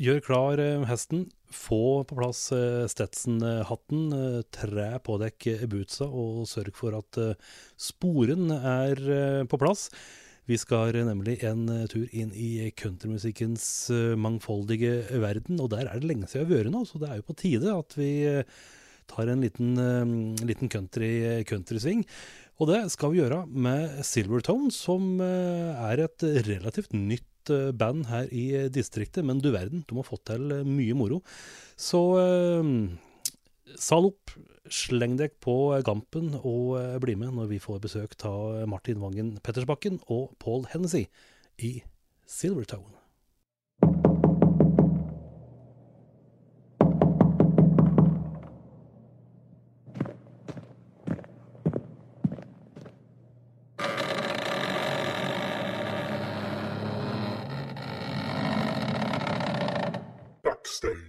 Gjør klar eh, hesten. Få på plass eh, Stetson-hatten. eh, Tre på dekk bootsa, og sørg for at sporen er på plass. Vi skal nemlig en tur inn i countrymusikkens mangfoldige verden, og der er det lenge siden vi har vært nå, så det er jo på tide at vi tar en liten, liten country, countrysving. Og det skal vi gjøre med Silvertone, som er et relativt nytt eh, band her i eh, distriktet. Men du verden, de har fått til eh, mye moro. Så eh, sal opp, sleng deg på Gampen og bli med når vi får besøk av Martin Vangen Pettersbakken og Paul Hennessy i Silvertone.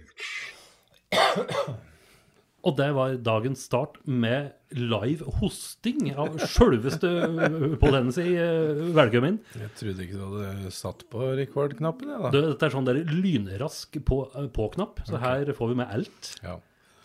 Og det var dagens start med live hosting av sjølveste Hennessy. eh, Velkommen. Jeg trodde ikke du hadde satt på record-knappen, jeg, da. Det, dette er sånn der lynrask på- på-knapp, så her får vi med alt. Ja,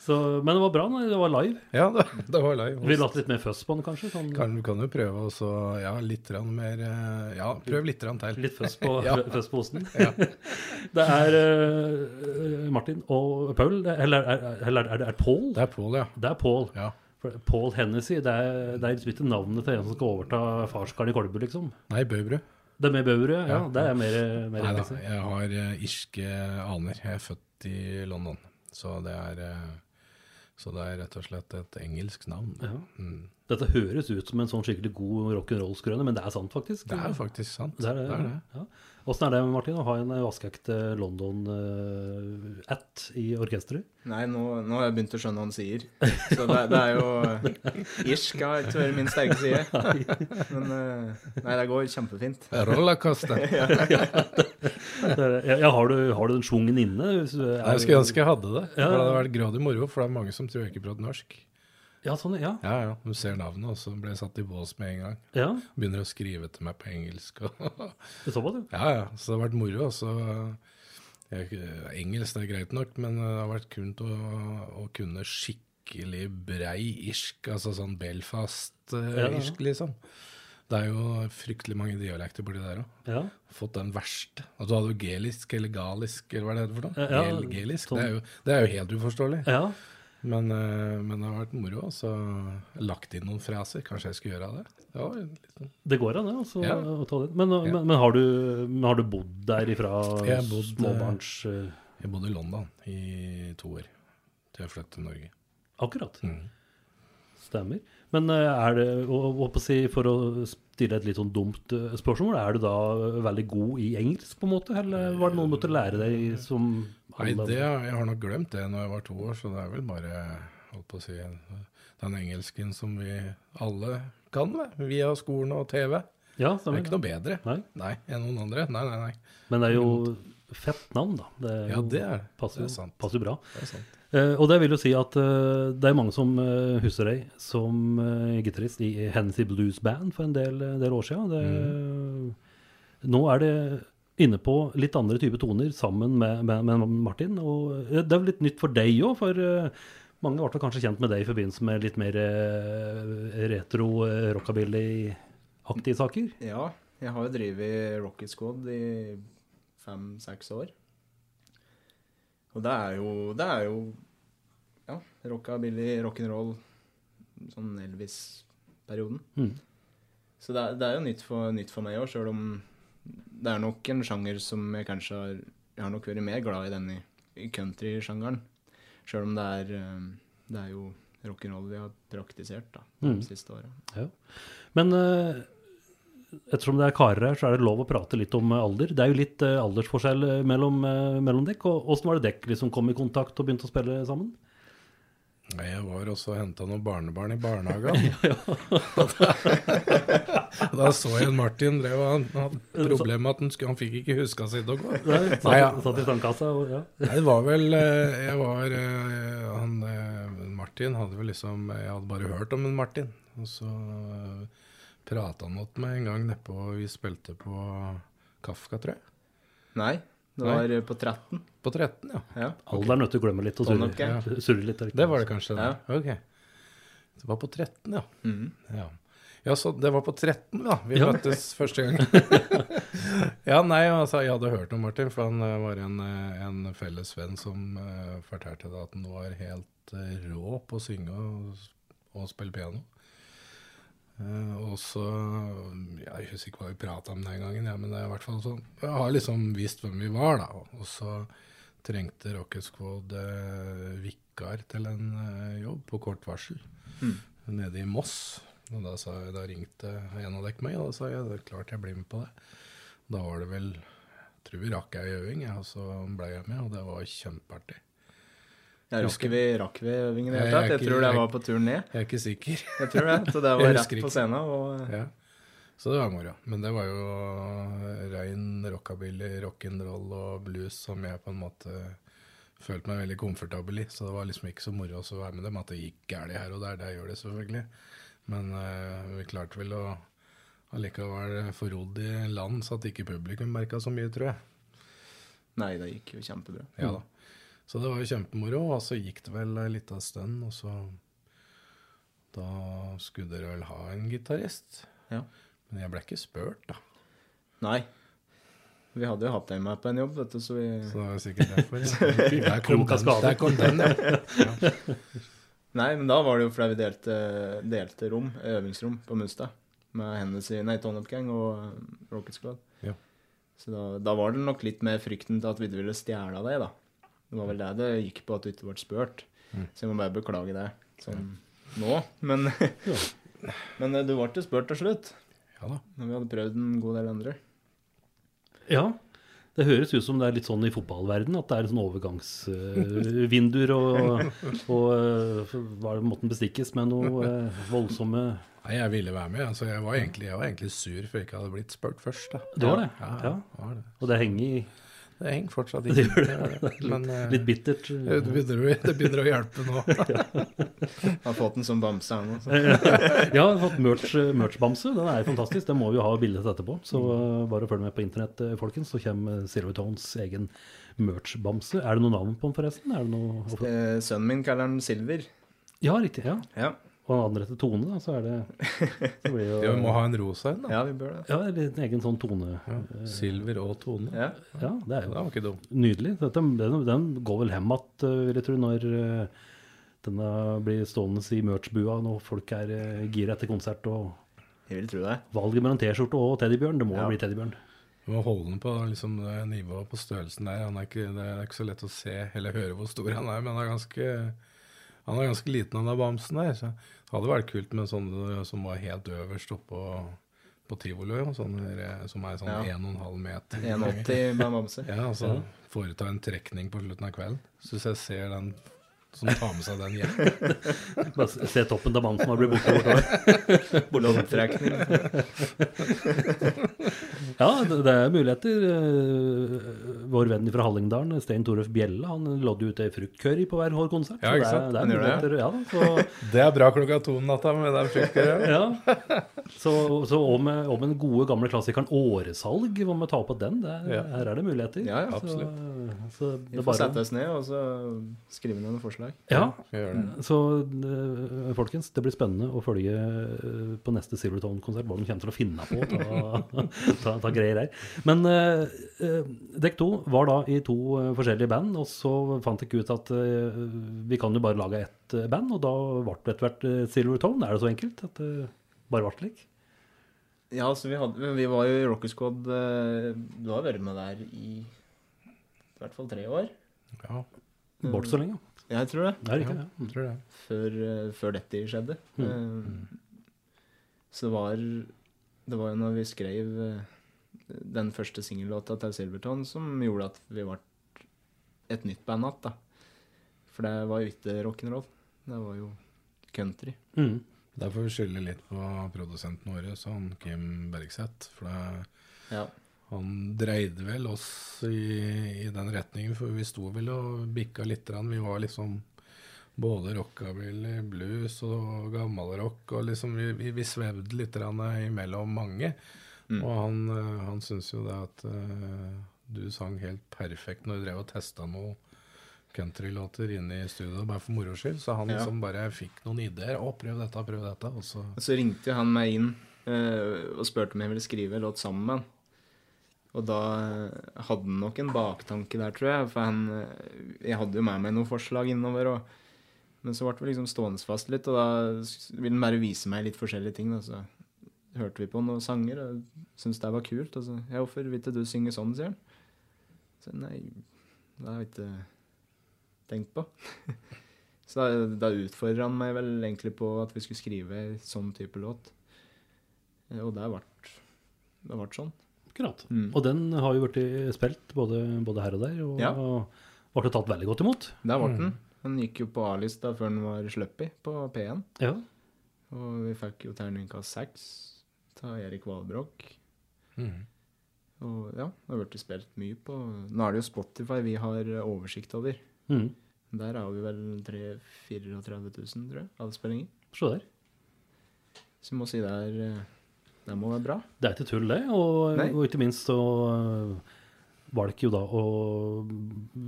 Så, men det var bra det var live. ja det, det var live. Også. Vi latt litt mer fuzz på den, kanskje. Sånn, Kan, kan jo prøve også, ja, litt mer eh, Ja, prøv litt til. Litt fuzz på, Ja. på osten. Ja. Det er uh, Martin og Paul, eller, er- eller er det er Paul? Det er Paul, ja. Det er Paul. ja. Paul Hennessy, det er, det er liksom ikke navnet til en som skal overta farskaren i Kolbu, liksom. Nei, Bøbru. Det med Bøvre, ja, Ja. det er mer, mer Nei da, jeg har eh, irske aner. Jeg er født i London, så det er så det er rett og slett et engelsk navn. Ja. Mm. Dette høres ut som en sånn skikkelig god rock'n'roll-skrøne, men det er sant, faktisk. Det er faktisk sant. Det er det. Det er det. Ja. Åssen er det, Martin, å ha en vaskeekte London-at i orkesteret? Nei, nå, nå har jeg begynt å skjønne hva han sier. Så det, det er jo Irsk har ikke vært min sterke side. Men eh, nei, det går kjempefint. Rollercoaster. Er- Ja, ja, har, du, har du den schwungen inne? Er- Jeg skulle ønske jeg hadde det. For Ja. det hadde vært grådig moro, for det er mange som tror jeg ikke prater norsk. Ja, sånn, ja. Ja, ja. Du ser navnet, og så ble jeg satt i bås med en gang. ja. Begynner å skrive til meg på engelsk. Det så på, du. ja, ja. Så det har vært moro. Også. jeg, Engelsk er greit nok, men det har vært kult å, å kunne skikkelig brei irsk, altså sånn. Belfast-irsk, liksom. Det er jo fryktelig mange dialekter borti der òg. Ja. Fått den verste. Altså, du hadde jo gelisk eller galisk, eller hva er det heter for noe? Ja, ja, gelisk. sånn. Det, er jo, det er jo helt uforståelig. ja. Men, eh, men det har vært moro. Og så lagt inn noen fraser. Kanskje jeg skulle gjøre det? Det liksom... Det går an, det. Altså, Ja. det. Men, Ja. men, men har, du, har du bodd der ifra Jeg har bodd, småbarns... eh, Jeg bodde i London i to år til jeg flyttet til Norge. akkurat. Mm. Stemmer. Men eh, er det, og, si, for å stille et litt sånn dumt eh, spørsmål, er du da veldig god i engelsk, på en måte? Eller var det noe du måtte lære deg som Nei, det, jeg har nok glemt det når jeg var to år, så det er vel bare holdt på å si, den engelsken som vi alle kan, med, via skolen og TV. Ja, Det er ikke noe bedre Nei. Nei, enn noen andre. Nei, nei, nei. Men det er jo fett navn, da. Det er Ja, det er passer, det er sant. passer jo bra. Det er sant. Eh, og det vil jo si at eh, det er mange som eh, husker deg som uh, gitarist i Hennessy Blues Band for en del, del år siden. Det, Nå er det inne på litt andre typer toner sammen med, med, med Martin. Og eh, det er vel litt nytt for deg òg, for eh, mange ble kanskje kjent med deg i forbindelse med litt mer eh, retro rockabilly-aktige saker. Ja, jeg har jo drevet Rocket Squad i fem-seks år. Og det er jo Det er jo ja, rockabilly, rock'n'roll, sånn Elvis-perioden. Mm. Så det er, det er jo nytt for, nytt for meg òg, sjøl om det er nok en sjanger som jeg kanskje har Jeg har nok vært mer glad i den i, i country-sjangeren. Sjøl om det er eh, Det er jo rock'n'roll vi har praktisert da, de Mm. siste åra. Ja. Men uh, ettersom det er karer her, så er det lov å prate litt om eh, alder. Det er jo litt uh, aldersforskjell mellom, uh, mellom dekk. og Åssen var det dekk liksom kom i kontakt og begynte å spille sammen? Nei, jeg var også og henta noen barnebarn i barnehagen. da så jeg en Martin drev og han hadde problemer med at han, skulle, han fikk ikke huska sitt å gå. Nei, satt, Nei, ja. satt i sandkassa og ja. Nei, det var vel eh, Jeg var eh, han, eh, Martin hadde vel liksom Jeg hadde bare hørt om en Martin. Og så prata han med meg en gang nedpå Vi spilte på Kafka, tror jeg. Nei, det var Nei. på 13. På 13, ja. Ja. Alderen nødt til å glemme litt og surre, ja. ja. surre litt. er Det var det kanskje? Ja. det. Ok. Det var på 13, ja. Mm. ja. Ja, så det var på 13, da. Vi Ja. møttes første gang. ja, nei, altså, jeg hadde hørt om Martin, for han eh, var en, eh, en felles venn som uh, fortalte det at han var helt uh, rå på å synge og, og spille piano. Eh, og så Jeg husker ikke hva vi prata om den gangen, ja, men det er i hvert fall sånn Jeg har liksom visst hvem vi var, da. Og så trengte Rocket Squad eh, vikar til en eh, jobb på kort varsel nede i Moss. Og da, sa jeg, da ringte en av dere meg, og da sa jeg det er klart jeg blir med på det. Da var det vel jeg tror vi rakk ei øving, og så ble jeg med, og det var kjempeartig. Jeg husker vi rakk vi øvingen i det hele tatt. Jeg tror det var på turen ned. Jeg er ikke sikker. Jeg tror det. Så det var rett på scenen. Og ja. Så det var moro. Men det var jo rein rockabilly, rock'n'roll og blues som jeg på en måte følte meg veldig komfortabel i. Så det var liksom ikke så moro å være med dem. At det gikk galt her og der, det gjør det selvfølgelig. Men uh, vi klarte vel å allikevel forrodd rodd i land så at ikke publikum merka så mye, tror jeg. Nei, det gikk jo kjempebra. Ja da. Så det var jo kjempemoro, og så gikk det vel ei lita stund, og så Da skulle dere vel ha en gitarist. Ja. Men jeg ble ikke spurt, da. Nei. Vi hadde jo hatt deg med på en jobb, vet du, så vi Så det var sikkert derfor. Ja. Der kom den, der kom den ja. Nei, men da var det jo fordi vi delte, delte rom, øvingsrom, på Mustad. Med hennes nei, Tonop Gang og eh, Rocket Squad. Ja. Så da, da var det nok litt mer frykten til at vi ville stjele deg, da. Det var vel det det gikk på, at du ikke ble spurt. Så jeg må bare beklage det sånn nå. Men, men eh, du ble spurt til slutt. ja da. Når vi hadde prøvd en god del andre. Ja, det høres ut som det er litt sånn i fotballverden at det er sånn overgangsvinduer og, og eh, hva er det måten bestikkes med noe eh, voldsomme Nei, jeg ville være med. Altså, jeg, var egentlig, jeg var egentlig sur for jeg ikke hadde blitt spurt først. Da. Det var det? Ja, Ja. det var det. Og det henger i Det henger fortsatt Det ikke. det. gjør det. Men litt, litt bittert. det, begynner, det begynner å hjelpe nå. Har fått den som bamse han også. Ja, har fått merch, merch-bamse. Den er fantastisk. Den må vi jo ha bilde av etterpå. Så uh, bare følg med på internett, folkens, så kommer Zero Tones egen merch-bamse. Er det noe navn på den, forresten? Er det noe... Eh, Sønnen min kaller den Silver. Ja, riktig. ja. Ja, Og andre etter Tone, da, så er det så blir jo, Ja, vi må ha en rosa en, da. ja vi bør det. Ja, en egen sånn tone. Ja. Silver og tone. Ja. Ja, det er Det jo var ikke dum. nydelig. Dette, den, den går vel hjem igjen, uh, vil jeg tro, når uh, denne blir stående i merch-bua når folk er uh, gira etter konsert. Og Jeg vil tro det. valget mellom T-skjorte og teddybjørn, det må Ja. bli teddybjørn. Du må holde den på liksom, nivået på størrelsen der. Han er ikke, det er ikke så lett å se eller høre hvor stor han er, men han er ganske, han er ganske liten, han der bamsen der. Så det hadde vært kult med sånne som var helt øverst oppå på tivoli, sånne som er sånn Ja. 1,5 meter. 1,80 med bamse. Ja, altså foreta en trekning på slutten av kvelden. Så hvis jeg ser den som tar med seg den hjem Bare se- toppen til mannen som har blitt borte bortover. Loddtrekning. Ja, det, er muligheter. Eh, Vår venn fra Hallingdalen, Stein Toref Bjelle, han lodde ut ei fruktcurry på hver konsert. Ja, ikke det sant? det er det, er Ja, så, Det er bra klokka to om natta med den fruktcurryen. ja. så, så om, om den gode, gamle klassikeren Åresalg, hva med å ta opp den? Det er, Ja. Her er det muligheter. Ja, ja, Så, så det Vi får bare sette oss ned og så skrive ned noen forslag. Ja, Vi så uh, folkens, det blir spennende å følge uh, på neste Silvertone-konsert hva de kommer til å finne på ta, ta, ta greier her. Men uh, dekk to var da i to eh, forskjellige band, og så fant jeg ut at eh, vi kan jo bare lage ett eh, band, og da ble det etter hvert uh, Silvertone. Er det så enkelt at det bare ble slik? Ja, altså vi, hadde, vi var jo i Rocker Squad eh, Du har vært med der i i hvert fall tre år. Ja, Bort så lenge. Jeg tror det. Det ikke, ja. jeg tror det. Før, eh, før dette skjedde. Eh, Så det var det var jo når vi skrev eh, den første singellåta til Silverton som gjorde at vi ble et nytt band igjen, da. For det var jo ikke rock'n'roll. Det var jo country. Mm. Der får vi skylde litt på produsenten vår, sånn Kim Bergseth. For det, Ja. Han dreide vel oss i, i den retningen, for vi sto vel og bikka litt. Vi var liksom både rockabilly, blues og gammelrock. Og liksom vi, vi, vi svevde litt imellom mange. Mm. Og han, eh, han syntes jo det at uh, du sang helt perfekt når du drev og testa noe countrylåter inne i studio bare for moro skyld. Så han Ja. liksom bare fikk noen ideer. 'Å, prøv dette, prøv dette.' Og så Og så ringte han meg inn uh, og spurte om jeg ville skrive låt sammen med han. Og da hadde han nok en baktanke der, tror jeg. For han eh, Jeg hadde jo med meg noen forslag innover. Og, men så ble vi liksom stående fast litt, og da ville han bare vise meg litt forskjellige ting. Da, så hørte vi på noen sanger og syntes det var kult. Og så Ja, hvorfor vil ikke du synge sånn, sier han. Så nei, det har jeg ikke tenkt på. Så da, da utfordra han meg vel egentlig på at vi skulle skrive sånn type låt. Eh, Og det ble, det ble sånn. Akkurat. Mm. Og den har jo blitt spilt både, både her og der, og Ja. ble tatt veldig godt imot. Der ble den. Den gikk jo på A-lista før den var sluppet på P1. Ja. Og vi fikk jo terningkast seks av Erik Valbrok. Mm. Og ja, det har blitt spilt mye på Nå er det jo Spotify vi har oversikt over. Mm. Der har vi vel 3 34 000, tror jeg, avspillinger. Se der. Så vi må si det er eh, Det må være bra. Det er ikke tull, det. Og, og ikke minst så valgte var jo da å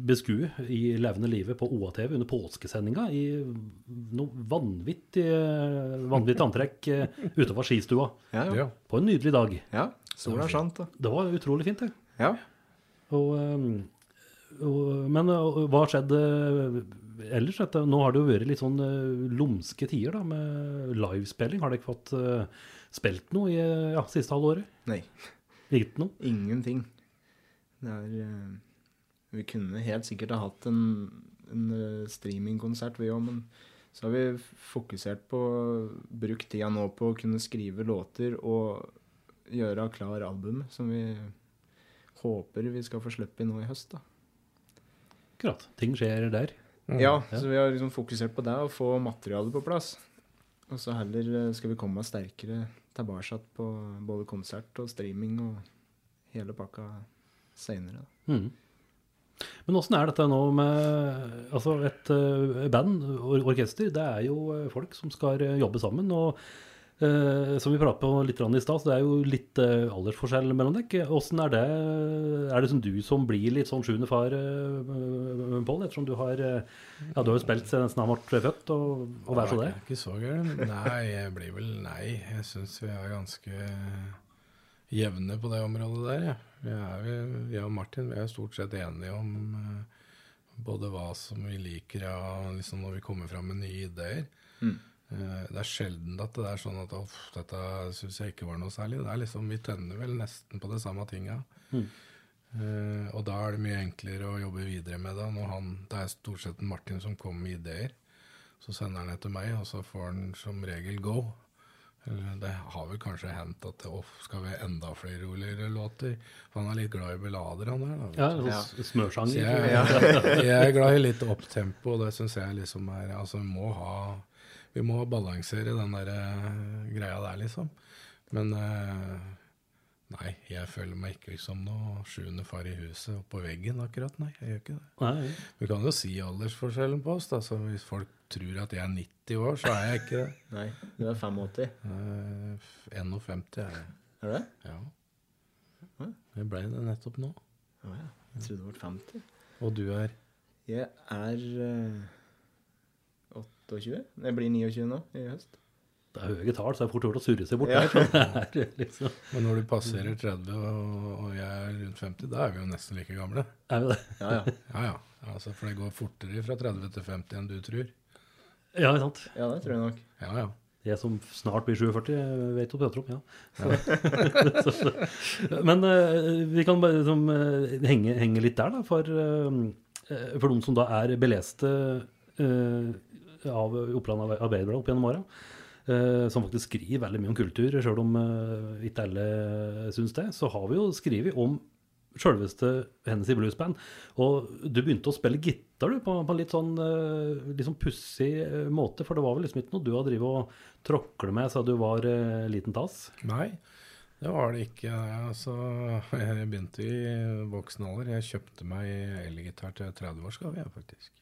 beskue i levende livet på OA-TV under påskesendinga i noe vanvittig, vanvittig antrekk eh, utenfor skistua Ja, ja. På en nydelig dag. ja sola skjant. sant. Det var utrolig fint, det. Ja. Og, og, men hva skjedde ellers? Nå har det jo vært litt sånn lumske tider da, med livespilling. Har dere ikke fått spilt noe i ja, siste halvåret? Nei. Ikke noe? Ingenting. Det er eh, Vi kunne helt sikkert ha hatt en, en eh, streamingkonsert, vi òg, men så har vi fokusert på Brukt tida nå på å kunne skrive låter og gjøre klar album, som vi håper vi skal få slippe nå i høst. da. Akkurat. Ting skjer der. Ja, så vi har liksom fokusert på det, å få materialet på plass. Og så heller eh, skal vi komme sterkere tilbake på både konsert og streaming og hele pakka seinere. Mm. Men åssen er dette nå med Altså, et øh, band, or orkester, det er jo øh, folk som skal øh, jobbe sammen. Og øh, som vi pratet på litt i stad, så det er jo litt uh, aldersforskjell mellom dere. Åssen er det Er det som du som blir litt sånn sjuende far, uh, Pål? Ettersom du har Ja, du har jo spilt siden nesten han ble født, og, og vær så det. er Ikke så gæren. Nei, jeg blir vel Nei, jeg syns vi er ganske jevne på det området der, ja. Vi er, vi- og Martin vi er stort sett enige om både hva som vi liker av liksom når vi kommer fram med nye ideer. Mm. Eh, det er sjelden at det er sånn at uff, dette syns jeg ikke var noe særlig. Det er liksom, Vi tenner vel nesten på det samme tinga. Eh, og da er det mye enklere å jobbe videre med det. Når han, det er stort sett Martin som kommer med ideer. Så sender han det til meg, og så får han som regel go. Det har vel kanskje hendt at det, skal vi ha enda flere roligere låter? For han er litt glad i ballader, han der. Da, Ja, sånn Så smørsanger. jeg, jeg er glad i litt opptempo, og det syns jeg liksom er Altså, vi må ha Vi må balansere den der eh, greia der, liksom. Men eh, Nei, jeg føler meg ikke som noe sjuende far i huset og på veggen akkurat, nei. Jeg gjør ikke det. Nei, Vi kan jo si aldersforskjellen på oss, da. Så hvis folk tror at jeg er 90 år, så er jeg ikke det. Nei, du er 85. Eh, 51 er jeg. Er du det? Ja. Jeg ble det nettopp nå. Å ja. Jeg trodde du var 50. Og du er Jeg er eh, 28. Jeg blir 29 nå i høst. Det er høye tall, så det er fort gjort å surre seg bort Ja. der. Så er liksom, Men når du passerer 30 og, og jeg er rundt 50, da er vi jo nesten like gamle. er vi det? Ja, ja. Ja, ja. Altså, for det går fortere fra 30 til 50 enn du tror. Ja, sant. Ja, det tror jeg nok. Ja, ja. Jeg som snart blir 47, vet jo Petra om, ja. ja. så, men uh, vi kan bare liksom, eh, henge, henge litt der, da, for, uh, for noen som da er beleste eh, av Oppland Arbeiderblad opp gjennom åra. eh, som faktisk skriver veldig mye om kultur, sjøl om eh, ikke alle syns det, så har vi jo skrevet om sjølveste Hennessy Blues Band. Og du begynte å spille gitar du, på, på en litt sånn liksom sånn pussig eh, måte, for det var vel liksom ikke noe du har drevet og tråkla med siden du var eh, liten tass? Nei, det var det ikke. Altså, jeg begynte i voksen alder. Jeg kjøpte meg elgitar til 30-årsgave, jeg, faktisk.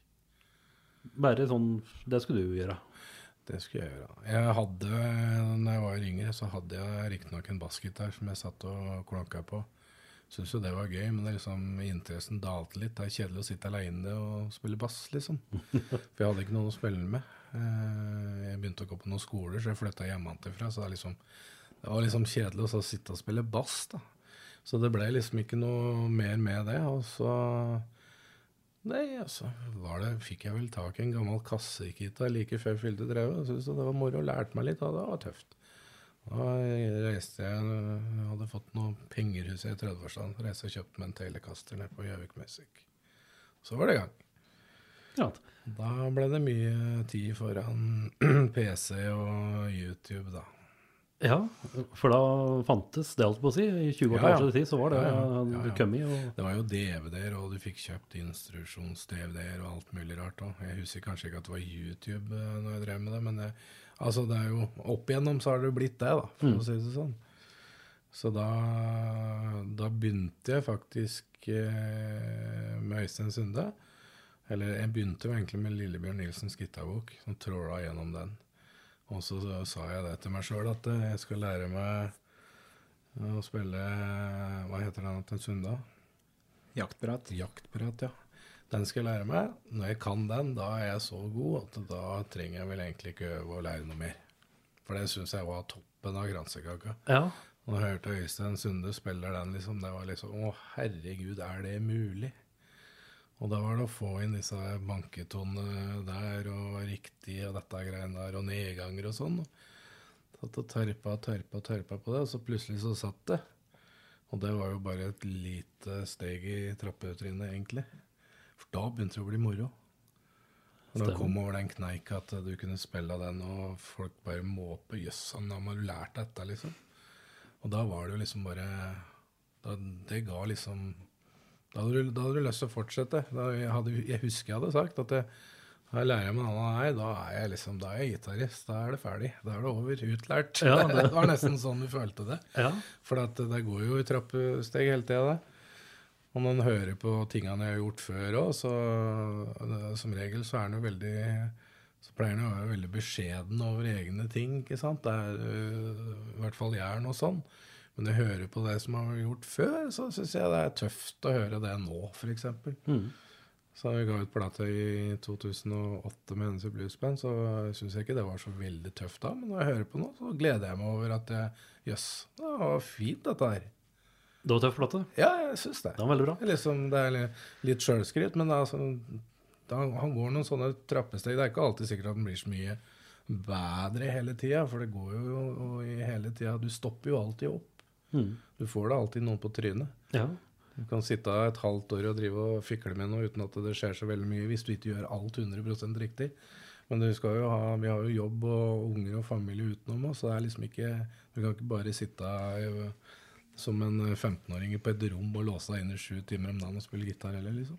Bare sånn Det skulle du gjøre. Det skulle jeg gjøre. Jeg hadde, når jeg var yngre, så hadde jeg riktignok en bassgitar som jeg satt og klokka på. Syns jo det var gøy, men det liksom, interessen dalte litt. Det er kjedelig å sitte aleine og spille bass, liksom. For jeg hadde ikke noen å spille med. Eh, Jeg begynte å gå på noen skoler, så jeg flytta hjemmefra. Så det, er liksom, det var liksom kjedelig å sitte og spille bass, da. Så det ble liksom ikke noe mer med det. Og så Nei, altså var det, fikk jeg vel tak i en gammel kassegitar like før jeg fylte 30. Syntes det var moro. Lærte meg litt, og det var tøft. Da reiste jeg jeg hadde fått noe penger huset i 30-årsdagen. Reiste og kjøpte meg en Telecaster nede på Gjøvik Music. Så var det i gang. Ja. Da ble det mye tid foran PC og YouTube, da. Ja, for da fantes det, alt på å si. I 20 år Ja, tid så var det Ja, ja. ja, kommet. Og, Det var jo DVD-er, og du fikk kjøpt instruksjons-DVD-er og alt mulig rart òg. Jeg husker kanskje ikke at det var YouTube eh, når jeg drev med det, men det, altså det er jo opp igjennom så har det blitt det, da, for å si det sånn. Så da, da begynte jeg faktisk eh, med Øystein Sunde. Eller jeg begynte jo egentlig med Lillebjørn Nilsens gitarbok, som tråla gjennom den. Og så, sa jeg det til meg sjøl, at eh, jeg skal lære meg å spille Hva heter den til Sunda? Jaktprat. Jaktprat, ja. Den skal jeg lære meg. Når jeg kan den, da er jeg så god at da trenger jeg vel egentlig ikke øve å lære noe mer. For det syns jeg var toppen av kransekaka. ja, Når jeg hørte Øystein Sunde spiller den, liksom, det var liksom Å, herregud, er det mulig? Og da var det å få inn disse banketonene der, og riktig, og dette greiene der, og nedganger og sånn. Satt og tørpa og tørpa og tørpa på det, og så plutselig så satt det. Og det var jo bare et lite steg i trappetrinnet, egentlig. For da begynte det å bli moro. Når det kom over den kneika at du kunne spille den, og folk bare måpe Jøss, han har man lært dette, liksom. Og da var det jo liksom bare da, Det ga liksom Da hadde du, da hadde du lyst til å fortsette. Da jeg, hadde, jeg husker jeg hadde sagt at jeg, når jeg lærer meg annen her, da er jeg liksom, da er jeg gitarist. Da er det ferdig. Da er det over. Utlært. Ja, det, det- var nesten sånn du følte det. ja. For det går jo i trappesteg hele tida. Og en hører på tingene jeg har gjort før òg, så det- som regel så er en jo veldig så pleier en å være veldig beskjeden over egne ting. ikke sant? Det er, øh, I hvert fall jeg er noe sånn. Men jeg hører på det som har vært gjort før, så syns jeg det er tøft å høre det nå, f.eks. Mm. Så vi ga ut plate i 2008 med Hennes bluesband, så syns jeg ikke det var så veldig tøft da. Men når jeg hører på nå, så gleder jeg meg over at jeg Jøss, det var fint, dette her. Det var tøff plate. Ja, jeg syns det. Det var veldig bra. Liksom, det er litt sjølskryt, men altså, da, han går noen sånne trappesteg. Det er ikke alltid sikkert at den blir så mye bedre hele tida, for det går jo i hele tida Du stopper jo alltid opp. Mm. Du får da alltid noen på trynet. Ja. Du kan sitte et halvt år og drive og fikle med noe uten at det skjer så veldig mye, hvis du ikke gjør alt 100% riktig. Men du skal jo ha, vi har jo jobb og unger og familie utenom oss, så det er liksom ikke Du kan ikke bare sitte eh, som en 15-åring på et rom og låse deg inn i sju timer om dagen og spille gitar heller, liksom.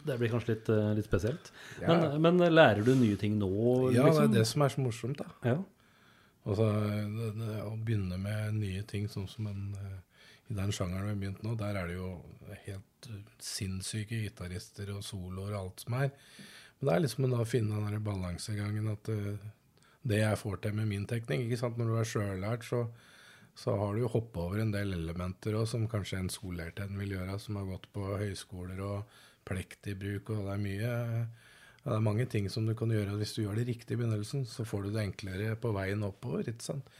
Det blir kanskje litt, eh, litt spesielt. Ja. Men, men lærer du nye ting nå? Ja, det liksom? er det som er så morsomt, da. Ja. Altså, å begynne med nye ting, sånn som en, eh, i den sjangeren vi har begynt nå, der er det jo helt eh, sinnssyke gitarister og soloer og alt som er. Men det er liksom å finne den balansegangen at det jeg får til med min teknikk ikke sant? Når du er sjøllært, så, så har du jo hoppa over en del elementer også, som kanskje en skolert en vil gjøre, som har gått på høyskoler og plektig bruk, og det er mye ja, det er mange ting som du kan gjøre. Hvis du gjør det riktig i begynnelsen, så får du det enklere på veien oppover. ikke sant?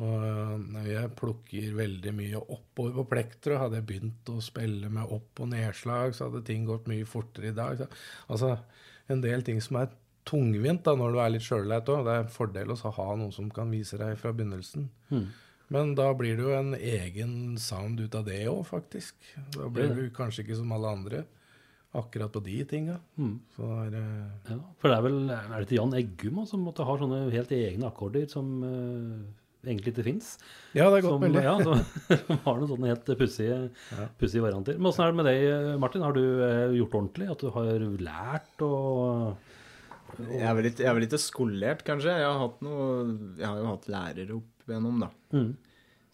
Og øh, jeg plukker veldig mye oppover på plekter. og Hadde jeg begynt å spille med opp- og nedslag, så hadde ting gått mye fortere i dag. Så, altså, en del ting som er tungvint da, når du er litt sjøllært òg. Det er en fordel å ha noen som kan vise deg fra begynnelsen. Men da blir det jo en egen sound ut av det òg, faktisk. Da blir du kanskje ikke som alle andre. Akkurat på de tinga. Mm. Så det er eh, Ja, for det er vel Er det til Jan Eggum som måtte ha sånne helt egne akkorder som uh, egentlig ikke fins? Ja, det er godt Som, mulig. ja, som, som har noen sånne helt pussige pussige varianter. Men åssen er det med deg, Martin? Har du uh, gjort ordentlig? At du har lært og Jeg er vel ikke, jeg er vel ikke skolert, kanskje. Jeg har, hatt noe, jeg har jo hatt lærere opp igjennom, da. Mm.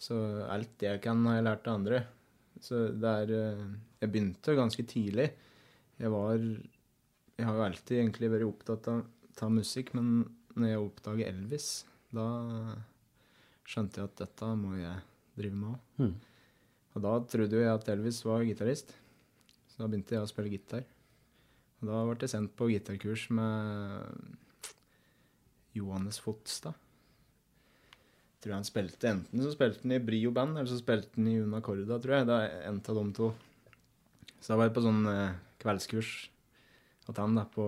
Så alt jeg kan, har jeg lært av andre. Så det er eh, Jeg begynte ganske tidlig. Jeg var Jeg har jo alltid egentlig vært opptatt av, av musikk, men når jeg oppdaget Elvis, da skjønte jeg at dette må jeg drive med òg. Mm. Og da trodde jo jeg at Elvis var gitarist, så da begynte jeg å spille gitar. Og da ble jeg sendt på gitarkurs med Johannes Fotstad. Jeg tror han spilte Enten så spilte han i Brio Band, eller så spilte han i Una Corda, tror jeg. Det er en av de to. Så da var jeg på sånn eh, kveldskurs hos han da, på,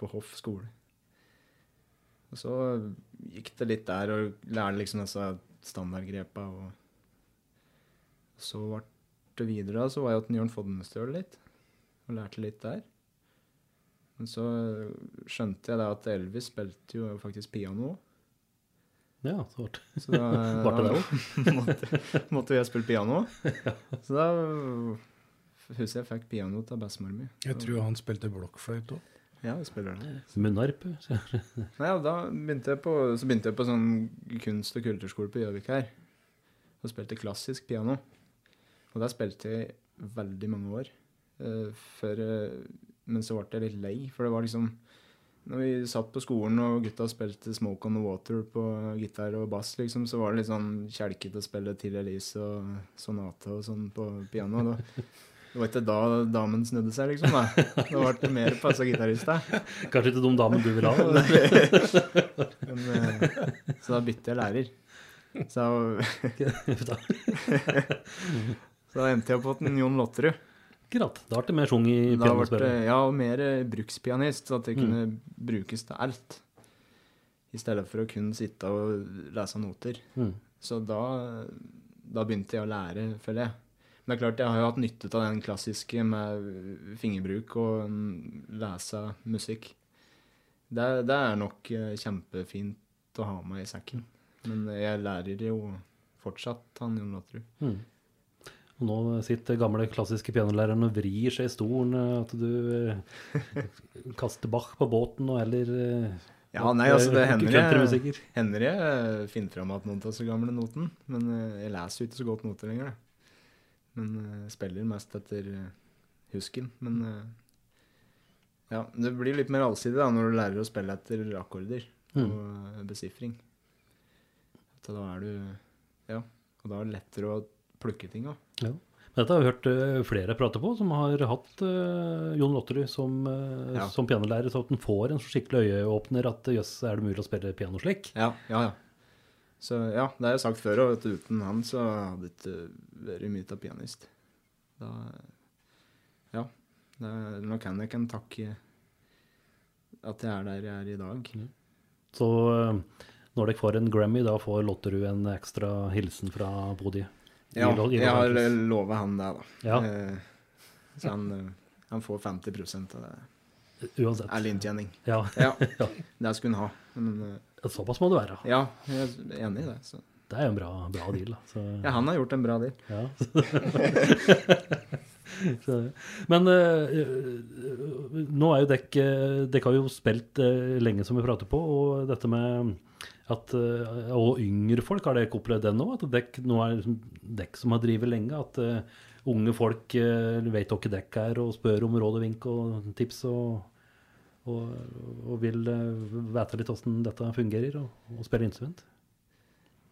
på Hoff skole. Og så gikk det litt der, og lærte liksom disse standardgrepa. Og så ble det videre, da, så var jeg hos Jørn Fodnestøl litt, og lærte litt der. Men så skjønte jeg da at Elvis spilte jo faktisk piano. Ja, så ble Så det da måtte, måtte jeg spille piano. Så da husker jeg fikk piano til bestemor mi. Jeg tror han spilte blokkfløyte òg. Ja, jeg spiller det. munnharpe. så- Nei, ja, da begynte jeg på, så begynte jeg på sånn kunst- og kulturskole på Gjøvik her. Og spilte klassisk piano. Og der spilte jeg veldig mange år. Uh, før, uh, men så ble jeg litt lei, for det var liksom Når vi satt på skolen og gutta spilte 'Smoke on the Water' på gitar og bass, liksom, så var det litt sånn kjelkete å spille 'Til Elise' og 'Sonate' og sånn på piano. Da, det var ikke da damen snudde seg, liksom. da. Det ble det mer passa gitarist, da. Kanskje ikke de damene du vil ha? Men, eh, så da bytte jeg lærer. Så, så da endte jeg hos en Jon Lotterud. Akkurat. Da ble det mer sjung i pianospillet. ja, og mer eh, brukspianist, så at det Mm. kunne brukes til alt. I stedet for å kun sitte og lese noter. Mm. Så da, da begynte jeg å lære, føler jeg. Men det er klart, jeg har jo hatt nytte av den klassiske med fingerbruk og lese musikk. Det, det er nok eh, kjempefint å ha med i sekken. Men jeg lærer jo fortsatt han Jon Lotterud. Mm. Og nå sitter gamle klassiske pianolæreren og vrir seg i stolen. eh, At du eh, kaster Bach på båten og eller eh, Ja, nei, altså det hender jeg, hender jeg finner fram at noen tar så gamle noten. Men jeg leser jo ikke så godt noter lenger, da. Men uh, spiller mest etter eh, husken. Men eh, ja, det blir litt mer allsidig da når du lærer å spille etter akkorder Mm. og besifring. Så da er du Ja, og da er det lettere å plukke ting òg. Ja. Dette har jeg hørt flere prate på, som har hatt uh, Jon Lotterud som, uh, Ja. som pianolærer, så at han får en skikkelig øyeåpner at jøss, er det mulig å spille piano slik? Ja, ja, ja. Så ja, det har jeg sagt før, òg, at uten han så hadde det ikke vært mye av pianist. Da Ja. Det er, nå kan jeg ikke takke at jeg er der jeg er i dag. Så eh, når dere får en Grammy, da får Lotterud en ekstra hilsen fra Bodi? Ja, jeg har Los lova han det, da. Ja. Eh, så han, eh, han får 50% av det. Uansett. Eller inntjening. Ja. Ja, det skulle han ha. Men eh, Såpass må det være. ja, jeg er enig i det. Så. Det er jo en bra, bra deal. Da. Så, Ja, han har gjort en bra deal. Ja. Så, men uh, nå er jo dekk Dekk har jo spilt uh, lenge, som vi prater på, og dette med at uh, Og yngre folk, har dere opplevd det nå? At dekk nå er liksom dekk som har drevet lenge? At eh, unge folk vet hva dekk er, og spør om råd og vink og tips, og, og, og vil uh, vite litt hvordan dette fungerer, og, og spille instrument?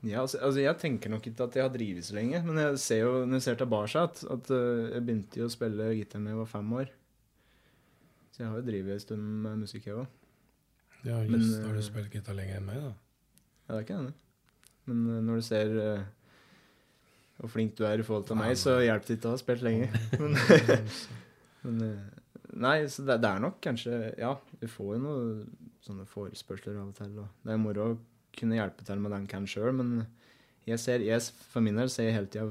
Ja, altså, altså Jeg tenker nok ikke at jeg har drevet så lenge, men jeg ser jo når jeg ser tilbake at, at øh, jeg begynte jo å spille gitar da jeg var fem år. Så jeg har jo drevet en stund med musikk, jeg òg. Ja, Men, just, har eh, du spilt gitar lenger enn meg, da? Ja, det er ikke det. Men når du ser hvor flink du er i forhold til meg, så hjelper det ikke å ha spilt lenge. Men, men Nei, så det, det er nok kanskje Ja, vi får jo noen sånne forespørsler av og til. Og det er moro å kunne hjelpe til med det en kan sjøl, men jeg ser, jeg, for min del ser jeg hele tida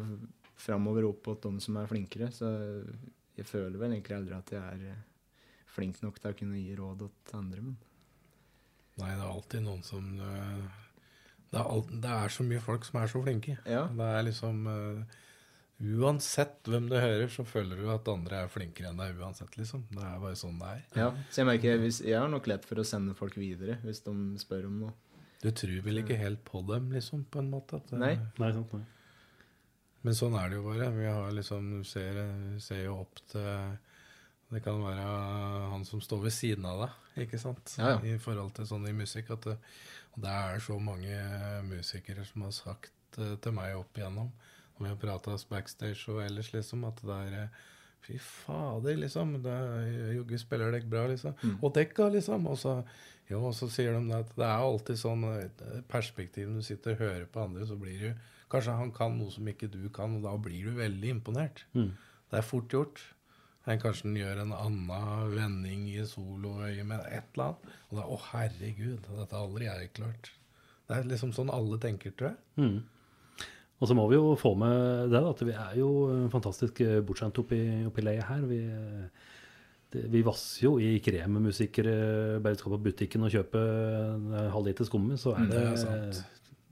framover opp mot de som er flinkere. Så jeg føler vel egentlig aldri at jeg er eh, flink nok til å kunne gi råd til andre, men Nei, det er alltid noen som øh, det, er alt, det er så mye folk som er så flinke. Ja. Det er liksom øh, Uansett hvem du hører, så føler du at andre er flinkere enn deg uansett, liksom. Det er bare sånn det er. ja. Så jeg merker hvis, jeg har nok lett for å sende folk videre hvis de spør om noe. Du tror vel ikke helt på dem, liksom, på en måte? At, det- Nei. Nei, sant, nei. Men sånn er det jo bare. Vi har liksom, ser, ser jo opp til Det kan være han som står ved siden av deg, ikke sant? Ja, ja. I forhold til sånn i musikk. At det, og det er så mange musikere som har sagt eh, til meg opp igjennom, og vi har prata backstage og ellers, liksom, at det er eh, Fy fader, liksom. Jogge spiller dere bra, liksom. Og dekka, liksom. Og så, jo, og så sier de at det er alltid sånn eh, perspektiv når du sitter og hører på andre, så blir du Kanskje han kan noe som ikke du kan, og da blir du veldig imponert. Det er fort gjort. Enn kanskje han gjør en annen vending i soloøyet med et eller annet. Og da Å, herregud, dette har aldri jeg klart. Det er liksom sånn alle tenker, tror jeg. Og så må vi jo få med det, da, at vi er jo fantastisk eh, bortskjemt oppi, oppi leiet her. Vi, eh, det, vi vasser jo i kremmusikere. Bare skal på butikken og kjøpe en halvliter skumme, så er Det det, er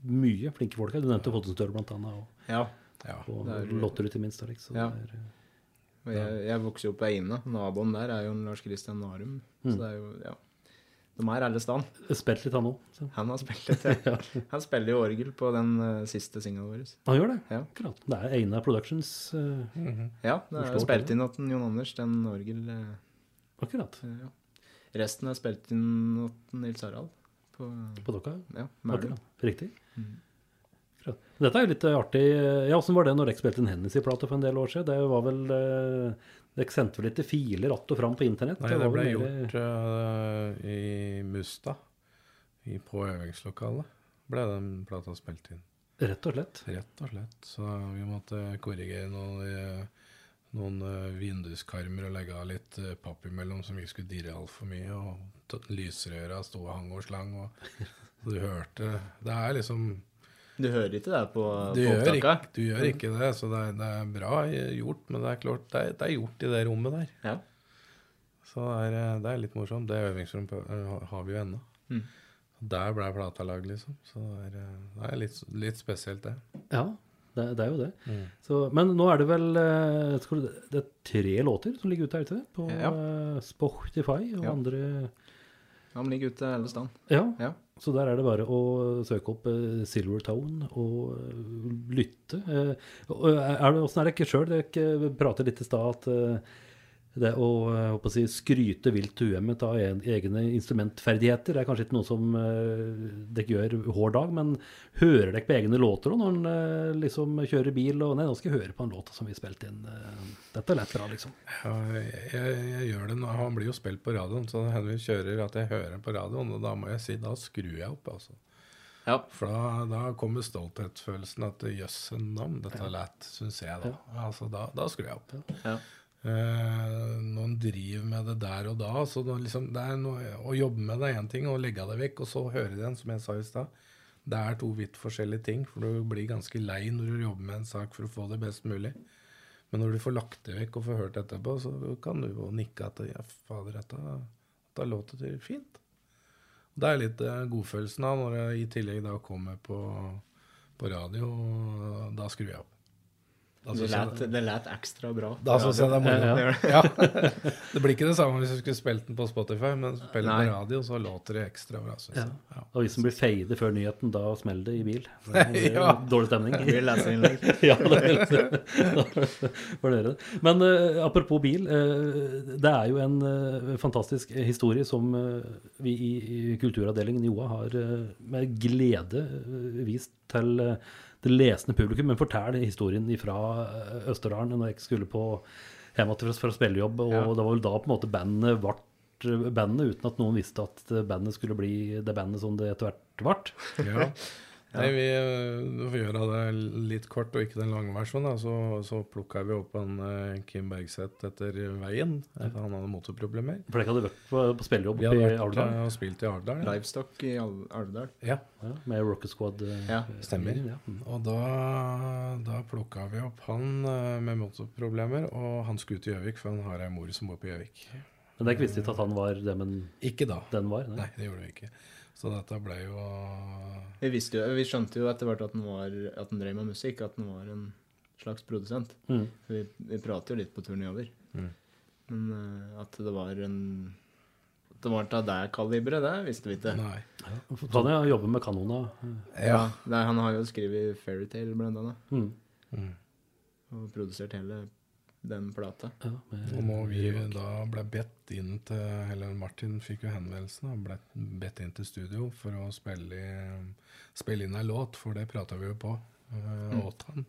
mye flinke folk her. Du nevnte Fottensdør blant annet, og, Ja. Ja. og er- Lotterud ikke minst. Liksom. Ja. er, jeg, jeg vokste jo opp på Eina. Naboen der er jo Lars Christian Narum. Så det er jo, ja. De er alle stand. eh, Spilt litt, han òg. Han har spilt litt. ja. Han spiller jo orgel på den uh, siste singelen vår. Han gjør det? Ja. Akkurat. Det er Eina Productions. eh, Ja, det er spilt inn av Jon Anders, den orgel... Uh, akkurat. ja. Resten er spilt inn av Nils Harald. På, På dokka. ja, Akkurat. Riktig. Mm. Akkurat. Dette er jo litt artig. Ja, Åssen var det når dere spilte en Hennessy-plate for en del år siden? Det var vel Dere sendte vel litt filer att og fram på internett? Nei, det ble vel gjort uh, i Musta, i, på øvingslokalet. Ble den plata spilt inn. Rett og slett. Rett og slett. Så vi måtte korrigere noen, eh, noen eh, vinduskarmer og legge av litt papp imellom som ikke skulle dirre altfor mye. Og lysrøra sto og hang og slang. Og så du hørte Det er liksom Du hører ikke det på, Du på gjør, ikke, du gjør ikke det, så det er, det er bra gjort. Men det er klart, det er, det er gjort i det rommet der. Ja. Så det er, eh, det er litt morsomt. Det øvingsrommet eh, har vi jo ennå. Mm. Der ble plata lagd, liksom. Så det er, eh, det er litt, litt spesielt, det. Ja, det, det er jo det. Mm. Så, men nå er det vel Det er tre låter som ligger ute her ute? På Ja. Spotify og Ja. andre Han ligger ute hele stedet. Ja. Ja. Så der er det bare å søke opp eh, Silver Tone og eh, lytte. Eh, og er Åssen er det ikke sjøl? Dere prater litt i stad at det å, eh, håper å si, skryte vilt uhemmet av egne instrumentferdigheter er kanskje ikke noe som eh, dere gjør hver dag, men hører dere på egne låter også når en eh, liksom kjører bil og Nei, nå skal jeg høre på en låt som vi spilte inn. dette er lett bra, liksom. Ja, jeg, jeg gjør det nå. Han blir jo spilt på radioen, så det hender vi kjører at jeg hører på radioen. Og da må jeg si da skrur jeg opp, altså. Ja. For da, da kommer stolthetsfølelsen at jøsse navn, dette er lett, syns jeg da. Altså, da, da skrur jeg opp. Ja. Eh, noen driver med det der og da. Så liksom, noe, å jobbe med det er én ting, å legge det vekk, og så høre det igjen, som jeg sa i stad. Det er to vidt forskjellige ting, for du blir ganske lei når du jobber med en sak for å få det best mulig. Men når du får lagt det vekk og får hørt etterpå, så kan du jo nikke at ja, fader, dette, dette låter fint. Det er litt eh, godfølelsen av når jeg i tillegg da kommer på, på radio, og da skrur jeg opp. Det lät, ekstra bra. da syns jeg det er moro. Ja, det. Ja. Det blir ikke det samme hvis du skulle spilt den på Spotify, men spiller den på radio, så låter det ekstra bra. Synes jeg. Ja. Og hvis den blir fade før nyheten, da smeller det i bil. Det er Ja. Dårlig stemning. Det blir leserinnlegg. ja, det er. Men uh, apropos bil. Uh, det er jo en uh, fantastisk historie som vi i, i kulturavdelingen i OA har med glede vist til eh, det lesende publikum. Men fortell historien fra Østerdalen når jeg skulle på hjem å fra spillejobb. Og Ja. det var vel da på en måte bandet ble bandet, uten at noen visste at bandet skulle bli det bandet som det etter hvert ble. Ja. Nei, vi øh, får gjøre det litt kort og ikke den lange versjonen. Så, så plukka vi opp en øh, Kim Bergseth etter veien. etter Han hadde motorproblemer. For dere hadde vært på, på spillejobb Vi i Alvdal? øh, og spilt i Alvdal. ja. Livestock i Al Alvdal. Ja, Ja, med Rocket Squad? eh, Ja, stemmer. Ja. Og da, da plukka vi opp han med motorproblemer, og han skulle til Gjøvik, for han har ei mor som bor på Gjøvik. Men det er ikke at han var det, men Ikke da. den var? Nei, det gjorde vi ikke. Så dette ble jo Vi, visste jo, vi skjønte jo etter hvert at han, var, at han drev med musikk, at han var en slags produsent. Mm. For Vi, vi prater jo litt på turen over. Mm. Men uh, at det var en At det var av det kaliberet, det visste vi ikke. Nei. Kan jeg jobber med kanona? Ja. ja. han har jo skrevet Fairytale, blant annet. Mm. Mm. Og produsert hele den plata. Ja, Og når vi da ble bedt inn til Eller Martin fikk jo henvendelsen og ble bedt inn til studio for å spille, spille inn ei låt, for det prata vi jo på uh, åt han.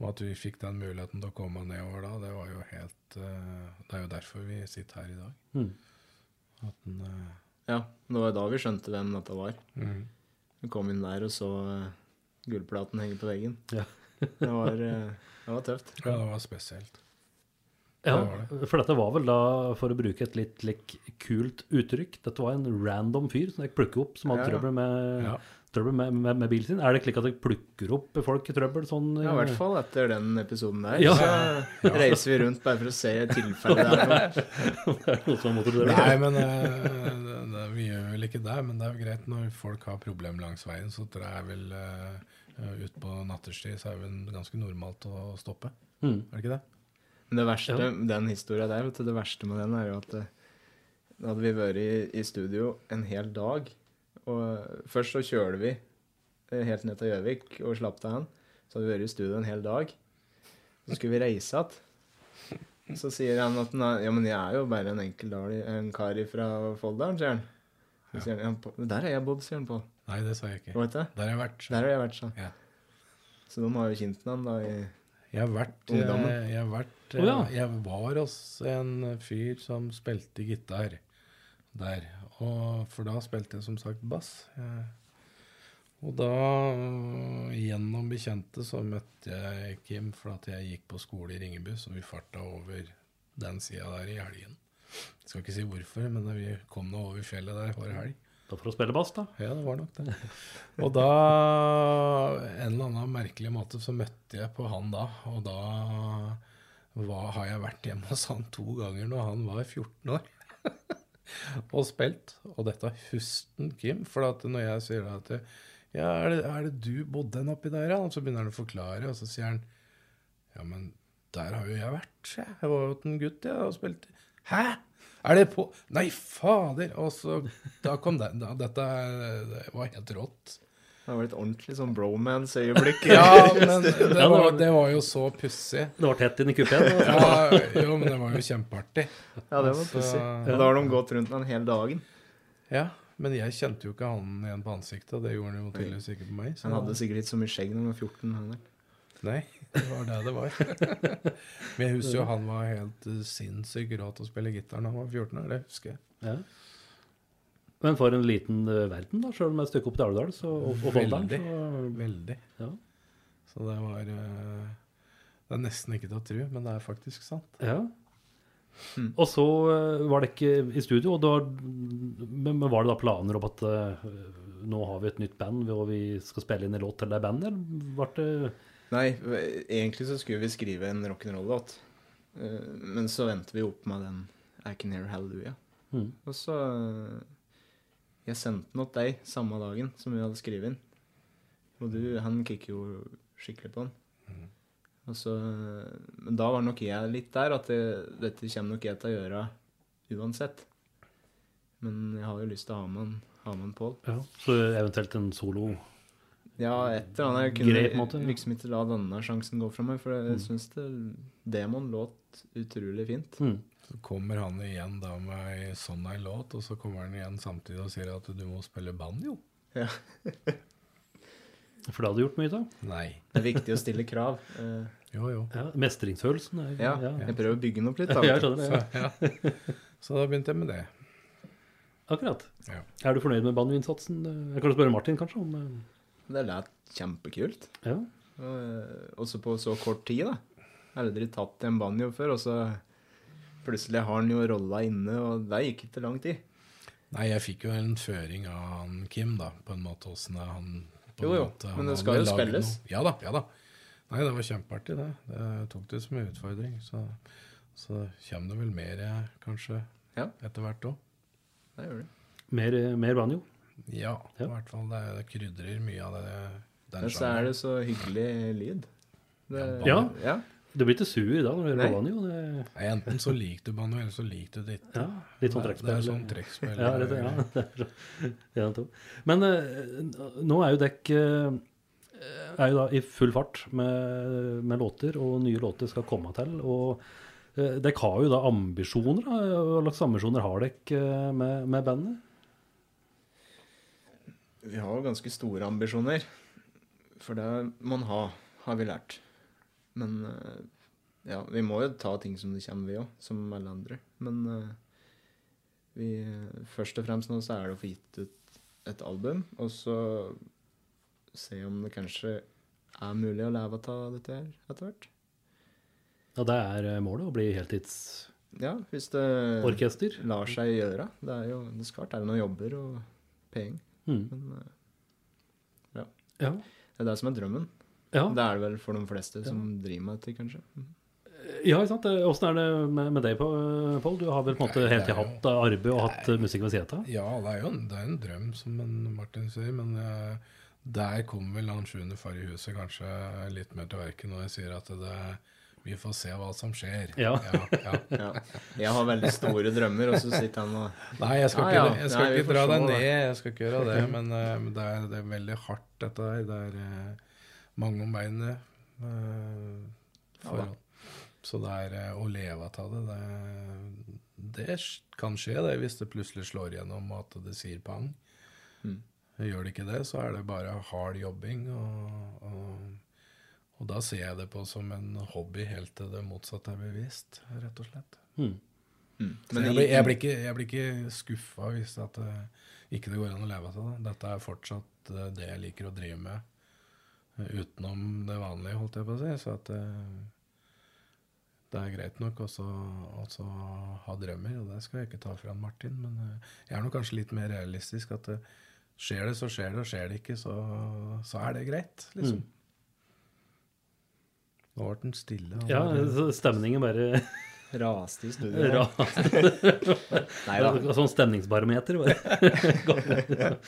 Og at vi fikk den muligheten til å komme nedover da, det var jo helt uh, Det er jo derfor vi sitter her i dag. mm. At den, uh, Ja, det var da vi skjønte hvem dette var. mm. Vi kom inn der og så gullplaten henge på veggen. Ja. det, var, det var tøft. Ja, det var spesielt. Ja, Det for dette var vel da, for å bruke et litt like, kult uttrykk, dette var en random fyr som jeg plukker opp, som hadde Ja, ja. trøbbel, med, Ja. trøbbel med, med, med bilen sin. Er det slik at jeg plukker opp folk i trøbbel? Sånn, Ja, i hvert fall etter den episoden der. Ja. Så reiser vi rundt bare for å se tilfellet der. det er noe som måtte. Nei, men det, det, vi gjør vel ikke det. Men det er jo greit når folk har problemer langs veien. Så tror jeg vel uh, ut på nattestid så er det vel ganske normalt å stoppe. Mm. Er det ikke det? Men det verste, Ja. den historia der, vet du, det verste med den er jo at det, da hadde vi vært i, i studio en hel dag. Og først så kjører vi eh, helt ned til Gjøvik og slapp av han. Så hadde vi vært i studio en hel dag. Så skulle vi reise igjen. Så sier han at han er- ja, men jeg er jo bare en enkel en kar fra Folldalen, sier han. Så sier han, ja, der har jeg bodd, sier han på. Nei, det sa jeg ikke. Der har jeg vært. Der har jeg vært, sånn. Ja. Så de har jo kjent han da i Jeg har vært, eh, Ungdommen. jeg, har vært oh, ja. eh, jeg var hos en fyr som spilte gitar der. Og, for da spilte jeg som sagt bass. Og da, gjennom bekjente, så møtte jeg Kim for at jeg gikk på skole i Ringebu, så vi farta over den sida der i helgen. Jeg skal ikke si hvorfor, men vi kom nå over fjellet der hver helg. Da for å spille bass, da. Ja, det var nok det. Og da, en eller annen merkelig måte, så møtte jeg på han da. Og da var, har jeg vært hjemme hos han to ganger når han var 14 år. og spilt. Og dette husten Kim. For når jeg sier at Ja, er det, er det du bodde den oppi der, ja? Og så begynner han å forklare, og så sier han Ja, men der har jo jeg vært. Jeg var jo en gutt, jeg, og spilte Hæ? Er det på Nei, fader! Og så Da kom det da, Dette det var helt rått. Det var et ordentlig sånn bromance-øyeblikk. Ja, men det var, det var jo så pussig. Det var tett inn i kupeen. Ja, jo, men det var jo kjempeartig. Ja, det var Altså, pussig. Og da har de gått rundt den hele dagen. Ja, men jeg kjente jo ikke han igjen på ansiktet, og det gjorde han jo tydeligvis ikke på meg. så- Han hadde sikkert ikke så mye skjegg når han var 14. Han der. Nei, det var det det var. Men jeg husker jo han var helt uh, sinnssykt rå til å spille gitar da han var 14 år, det husker jeg. Ja. Men for en liten eh, verden, da, sjøl med et stykke opp til Alvdal så- og, og Folldalen. Veldig. Så, Veldig. ja. Så det var uh, Det er nesten ikke til å tro, men det er faktisk sant. Ja. Mm. Og så eh, var det ikke i studio, og da, men, men var det da planer om at eh, nå har vi et nytt band, og vi skal spille inn en låt til det bandet, eller ble det Nei, egentlig så skulle vi skrive en rock'n'roll-låt. Eh, Men så endte vi opp med den I Can Hear Hallelujah. Mm. Og så eh, Jeg sendte den til deg samme dagen som vi hadde skrevet inn. Og du, han kikker jo skikkelig på den. Og så, men da var nok jeg litt der, at det, dette kommer nok jeg til å gjøre uansett. Men jeg har jo lyst til å ha med en, ha med en Pål. ja. Så eventuelt en solo Ja, et eller annet. Jeg kunne Grei, måte, ja. liksom ikke la denne sjansen gå fra meg, for jeg Mm. syns Demon låt utrolig fint. mm. Så kommer han igjen da med ei sånn ei låt, og så kommer han igjen samtidig og sier at du må spille banjo. For det hadde gjort mye, da. Nei. Det er viktig å stille krav. Eh, Jo, jo. Ja, mestringsfølelsen er ja, jeg prøver å bygge den opp litt. Da, Jeg skjønner det. Så, ja. så da begynte jeg med det. Akkurat. Ja. Er du fornøyd med banjoinnsatsen? Jeg kan spørre Martin, kanskje? om... eh, Det lät kjempekult. Ja. Og, eh, også på så kort tid, da. Aldri tatt en banjo før, og så plutselig har han jo rolla inne, og det gikk ikke lang tid. Nei, jeg fikk jo en føring av han Kim, da, på en måte åssen det han på Jo, jo, måte, men det skal jo spilles. noe- Ja da, ja da. Nei, det var kjempeartig, det. Det tok det som en utfordring. Så, så kommer det vel mer, eh, kanskje, Ja. etter hvert òg. Det gjør det. Mer, mer banjo. Ja, Ja. i hvert fall. Det, det krydrer mye av det. Den Men så er det så hyggelig lyd. Det, Ja. ja. Du blir ikke sur da når du hører på banjo. Det, Enten så liker du banjo, eller så liker du det ikke. ja, litt sånn Det- trekkspill. Det er sånn trekkspill. Ja, det, ja. det er så- to. Men uh, nå er jo dekk uh, er jo da i full fart med, med låter, og nye låter skal komme til. Og uh, dere har jo da ambisjoner. Hva slags ambisjoner har dere eh, med, med bandet? Vi har jo ganske store ambisjoner. For det må man ha, har vi lært. Men eh, ja, vi må jo ta ting som det kommer, vi òg. Som alle andre. Men eh, vi Først og fremst nå så er det å få gitt ut et album, og så se om det kanskje er mulig å leve av dette her etter hvert. Ja, det er eh, målet å bli heltids... Ja, hvis det lar seg gjøre. Det er jo det skal til noen jobber og penger. Mm. Men eh, ja. Ja. Det er det som er drømmen. Ja. Det er det vel for de fleste som driver med dette, kanskje. Mhm. Ja, ikke sant? Åssen er det med, med deg, Pål? Du har vel på en måte det er hatt arbeid og hatt eh, musikk ved sida av? Ja, det er jo en, det er en drøm, som en Martin sier. Men uh, der kommer vel han sjuende far i huset kanskje litt mer til verket når jeg sier at det, vi får se hva som skjer. Ja. ja, ja. Ja. Jeg har veldig store drømmer, og så sitter han og Nei, jeg skal Ja, ikke, jeg skal Nei, ikke dra deg ned, jeg skal ikke gjøre det. Men, uh, det, er, det er veldig hardt, dette her. Det er uh, mange om beinet. Uh, forhold. Så det er eh, å leve av det, det Det kan skje, det, hvis det plutselig slår gjennom at det sier pang. Mm. Gjør det ikke det, så er det bare hard jobbing. Og, og, og da ser jeg det på som en hobby helt til det motsatte er bevisst, rett og slett. Mm. Mm. Men jeg, blir, jeg, blir ikke, jeg blir ikke skuffa hvis at det, ikke det går an å leve av det. Dette er fortsatt eh, det jeg liker å drive med eh, utenom det vanlige, holdt jeg på å si. Så at det, det er greit nok også å ha drømmer, og det skal jeg ikke ta fra Martin. Men eh, jeg er nok kanskje litt mer realistisk at eh, skjer det, så skjer det, og skjer det ikke, så, så er det greit, liksom. Nå ble den stille. han Ja, så stemningen bare raste i studio. Raste. Nei da. Sånn stemningsbarometer, bare.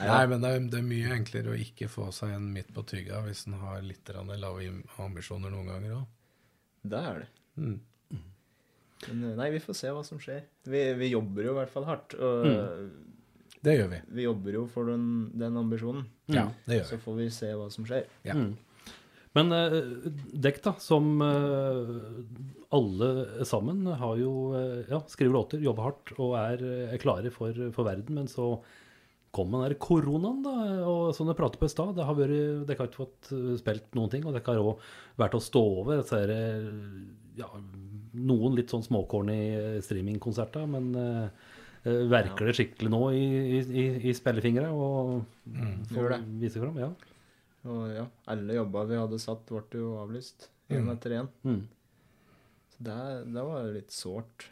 Nei, men det er, det er mye enklere å ikke få seg en midt på tygga hvis en har litt lave ambisjoner noen ganger òg. Det er det. Mm. Men eh, nei, vi får se hva som skjer. Vi, vi jobber jo i hvert fall hardt. Og Det gjør vi. vi jobber jo for den, den ambisjonen. Ja, det gjør vi. Så får vi se hva som skjer. Ja. Mm. Men uh, dekk, da, som eh, alle sammen har jo eh, ja, skriver låter, jobber hardt og er, er klare for, for verden. Men så kom den der koronaen, da. Og som dere pratet på i stad, det har vært- dere har ikke fått eh, spilt noen ting. Og dere har òg vært å stå over så er det, ja, noen litt sånn småcorny streamingkonserter. Men eh, eh, verker det skikkelig nå i, i, i, i spillefingra Og mm, det. vise fram? Ja. Og ja, alle jobba vi hadde satt, ble jo avlyst. Én Mm. etter én. Mm. Så det, det var litt sårt.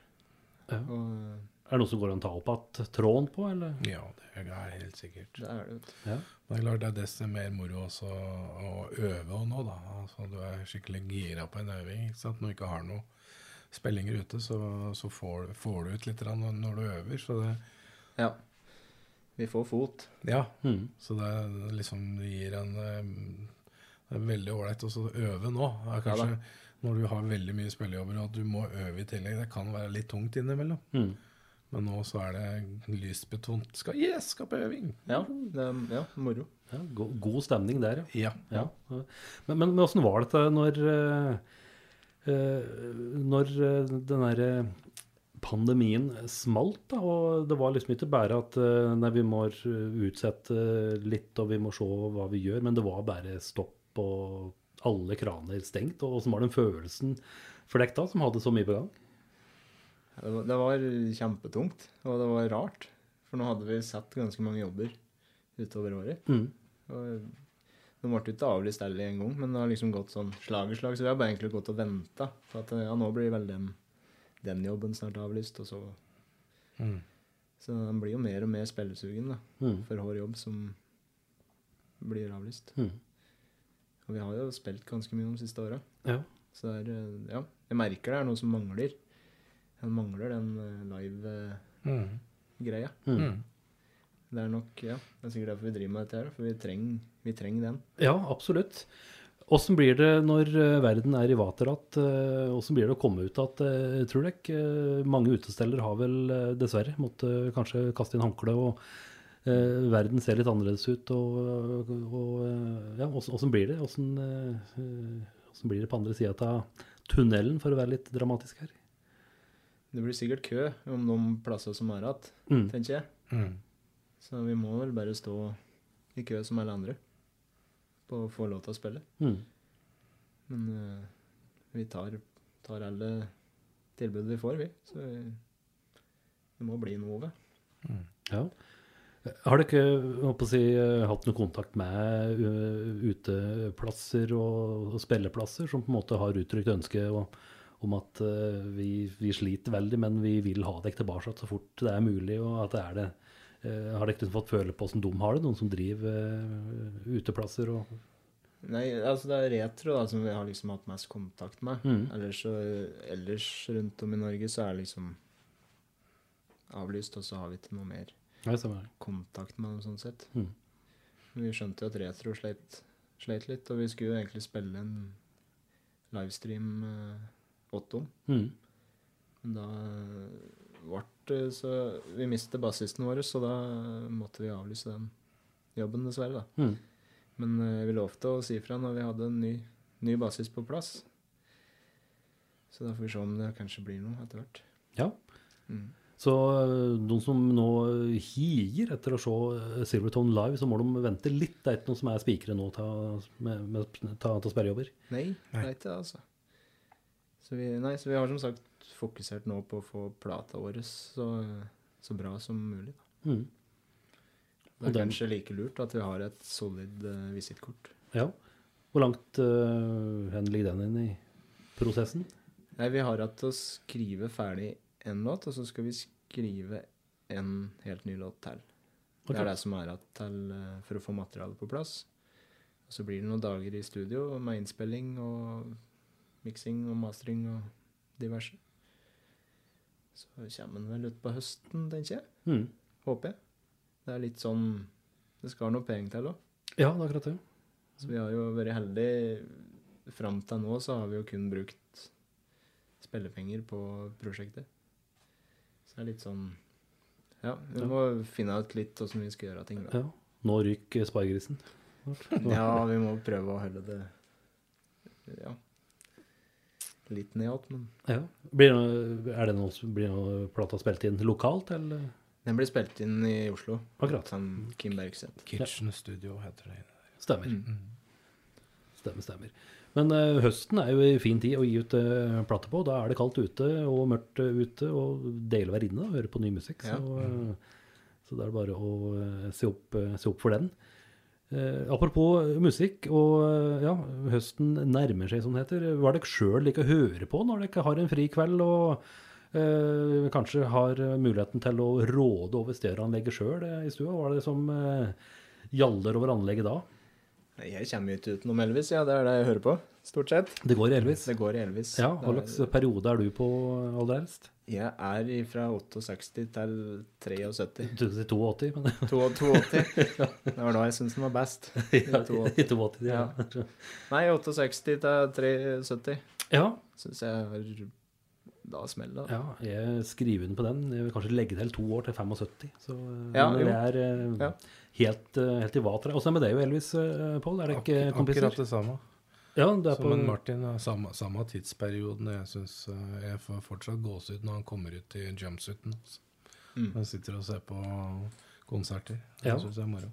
Ja. Og Er det noe som går an å ta opp igjen tråden på, eller? ja, det er helt sikkert. det er det, vet Men Ja. Det er klart det er desto mer moro også å øve og nå, da. Altså, du er skikkelig gira på en øving. ikke sant? Når du ikke har noen spillinger ute, så, så får, får du ut litt når du øver. Så det, Ja. Vi får fot. ja, Mm. så det er liksom gir en eh, Det er veldig ålreit å øve nå. Det er kanskje når du har veldig mye spillejobber og at du må øve i tillegg. Det kan være litt tungt innimellom. Mm. Men nå så er det lystbetont. Skal, yes, skal på øving! Ja, det er ja, moro. Ja, go god stemning der, ja. Ja. ja. Men, men, men åssen var dette når eh, eh, Når den derre pandemien smalt, da, og det var liksom ikke bare at eh, nei, vi må utsette litt, og vi må se hva vi gjør, men det var bare stopp og alle kraner stengt. Og åssen var den følelsen for deg da, som hadde så mye på gang? Det var, kjempetungt, og det var rart. For nå hadde vi sett ganske mange jobber utover året. Mm. Og de ble det ikke avlyst heller en gang, men det har liksom gått sånn slag i slag. Så vi har bare egentlig gått og venta på at ja, nå blir vel den, den jobben snart avlyst, og så Mm. Så den blir jo mer og mer spillesugen da, Mm. for hver jobb som blir avlyst. Mm. Og vi har jo spilt ganske mye de siste åra. Ja. Så det er eh, Ja, jeg merker det er noe som mangler. Den mangler den live-greia. Mm. Mm. Mm. Det er nok Ja, det er sikkert derfor vi driver med dette her, for vi trenger, vi trenger den. Ja, absolutt. Åssen blir det når eh, verden er i vater igjen? Åssen blir det å komme ut igjen, tror dere? Eh, Mange utesteder har vel eh, dessverre måttet kanskje kaste inn håndkle, og eh, verden ser litt annerledes ut. Og, og eh, ja, åssen blir det? Åssen eh, blir det på andre sida av tunnelen, for å være litt dramatisk her? Det blir sikkert kø om de plasser som er igjen, Mm. tenker jeg. Mm. Så vi må vel bare stå i kø som alle andre på å få lov til å spille. Mm. Men uh, vi tar, tar alle tilbud vi får, vi. Så vi, det må bli noe Mm. Ja. Har dere å si, eh, hatt noe kontakt med uteplasser og, og spilleplasser som på en måte har uttrykt ønske og, om at uh, vi, vi sliter veldig, men vi vil ha dere tilbake så fort det er mulig? og at det er det. Eh, har dere liksom fått føle på hvordan de har det, noen som driver eh, uteplasser? og Nei, altså det er Retro da, som vi har liksom hatt mest kontakt med. Mm. Ellers, så, ellers rundt om i Norge så er det liksom avlyst, og så har vi ikke noe mer Nei, kontakt med dem sånn sett. Mm. Men vi skjønte jo at Retro sleit, sleit litt, og vi skulle jo egentlig spille en livestream eh, åttom. Mm. Men da ble så Vi mistet bassisten vår, så da måtte vi avlyse den jobben, dessverre. da. Mm. Men uh, vi lovte å si fra når vi hadde en ny, ny bassist på plass. Så da får vi se om det kanskje blir noe etter hvert. Ja. Mm. Så de som nå higer etter å se Silverton Silvertone live, så må de vente litt. Det er ikke noen som er spikere nå til sperrejobber. Nei, det er ikke det, altså. Så vi, nei, så vi har som sagt fokusert nå på å få plata vår så, så bra som mulig. Mm. Det er den- kanskje like lurt at vi har et solid uh, visittkort. Ja. Hvor langt uh, hen ligger den inn i prosessen? Nei, vi har hatt å skrive ferdig en låt, og så skal vi skrive en helt ny låt til. Okay. Det er det som er igjen til uh, for å få materialet på plass. Og så blir det noen dager i studio med innspilling og miksing og mastering og diverse. Så kommer den vel ut på høsten, tenker jeg. Mm. Håper jeg. Det er litt sånn Det skal noe penger til òg. Ja, det er akkurat det. Så vi har jo vært heldige. Fram til nå så har vi jo kun brukt spillepenger på prosjektet. Så det er litt sånn Ja, vi Ja. må finne ut litt åssen vi skal gjøre ting. da. Ja. Nå ryker spargrisen. Ja, vi må prøve å holde det ja, litt ned igjen, men Ja. Blir, det- er det noe, som- blir noe plata spilt inn lokalt, eller? den blir spilt inn i Oslo. Akkurat. Som Kim Bergseth. Kitchen Studio heter det. Stemmer. Mm. Stemmer, stemmer. Men uh, høsten er jo en fin tid å gi ut uh, plate på. Da er det kaldt ute og mørkt eh, ute, og deilig å være inne og høre på ny musikk. Ja. Så, uh, så det er bare å se, opp, se opp for den. Eh, apropos musikk, og eh, ja, høsten nærmer seg, som det heter. Hva er dere sjøl liker å høre på når dere har en fri kveld og eh, kanskje har muligheten til å råde over stereoanlegget sjøl i stua? Hva er det som eh, over anlegget da? Jeg kommer ikke utenom Elvis, ja. Det er det jeg hører på, stort sett. Det går i Elvis? Det går i Elvis. Ja, Hva er- slags periode er du på aller helst? Jeg er fra 68 til 73. Du sier 82, men 82. Det var da jeg syntes den var best. I 82. ja. ja. Nei, 68 til 73 ja. syns jeg er Da smeller det. ja, jeg skriver under på den. Jeg vil kanskje legge til to år til 75. Så eh, Ja, det er eh, Ja. helt, eh, helt i vater. Åssen er det med deg og Elvis, eh, Pål? Er det ikke Ak kompiser? akkurat det samme. Ja, det er så, på Men Martin, ja, samme, samme tidsperioden. Jeg syns jeg får fortsatt gåsehud når han kommer ut i jumpsuiten. Altså. Mm. Han sitter og ser på konserter. Det Ja. syns jeg er moro.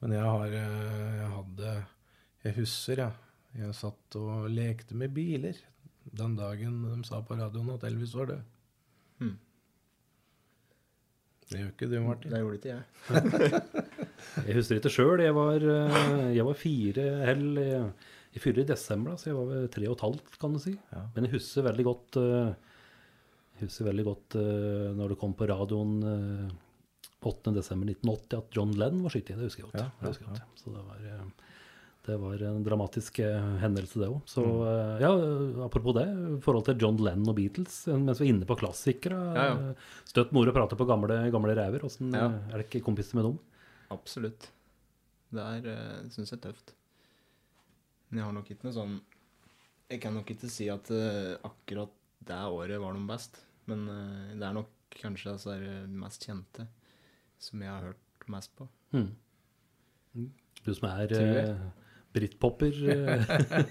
Men jeg har eh, Jeg hadde Jeg husker, jeg. Jeg satt og lekte med biler den dagen de sa på radioen at Elvis var død. Mm. Det gjør ikke du, Martin. Det gjorde ikke jeg. Jeg husker ikke sjøl. Jeg, eh, jeg var fire hell i- Jeg fyller i desember, da, så jeg var vel tre og et halvt, kan du si. Men jeg husker veldig godt eh, Jeg husker veldig godt eh, når det kom på radioen eh, 8. desember 1980 at John Lenn var skutt i. Det husker jeg godt. Ja, ja, husker jeg godt. Så det var, eh, det var en dramatisk eh, hendelse, det òg. Så Mm. eh, ja, apropos det, i forhold til John Lenn og Beatles, eh, mens vi er inne på klassikere Ja, ja. eh, Støtt moro å prate på gamle, gamle ræver. Åssen Ja. eh, er det ikke kompiser med dem? Absolutt. Det er, uh, syns jeg tøft. Men jeg har nok ikke noe sånn Jeg kan nok ikke si at eh, akkurat det året var de best. Men eh, det er nok kanskje altså, de mest kjente som jeg har hørt mest på. Mm. Du som er Tror jeg. eh, britpopper. eh,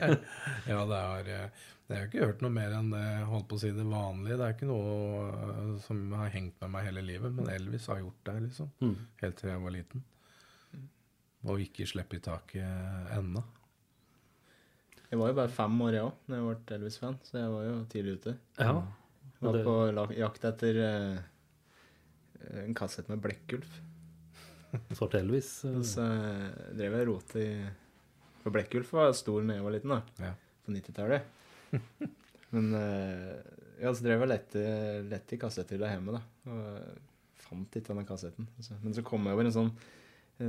Ja, det er eh, Jeg har ikke hørt noe mer enn det holdt på å si det vanlige. Det er ikke noe eh, som har hengt med meg hele livet, men Elvis har gjort det, liksom. Mm. Helt til jeg var liten. Og ikke slippe i taket ennå. Jeg var jo bare fem år, jeg òg, da jeg ble Elvis-fan, så jeg var jo tidlig ute. ja. Var det- på jakt etter uh, en kassett med Blekkulf. Svart Elvis. Uh... Og så eh, drev jeg og rotet i For Blekkulf var stor da jeg var liten, da. Ja. På 90-tallet. Men ja, så drev jeg lette, lette i kassetter der hjemme, da. Og fant ikke denne kassetten. Men så kom jeg over en sånn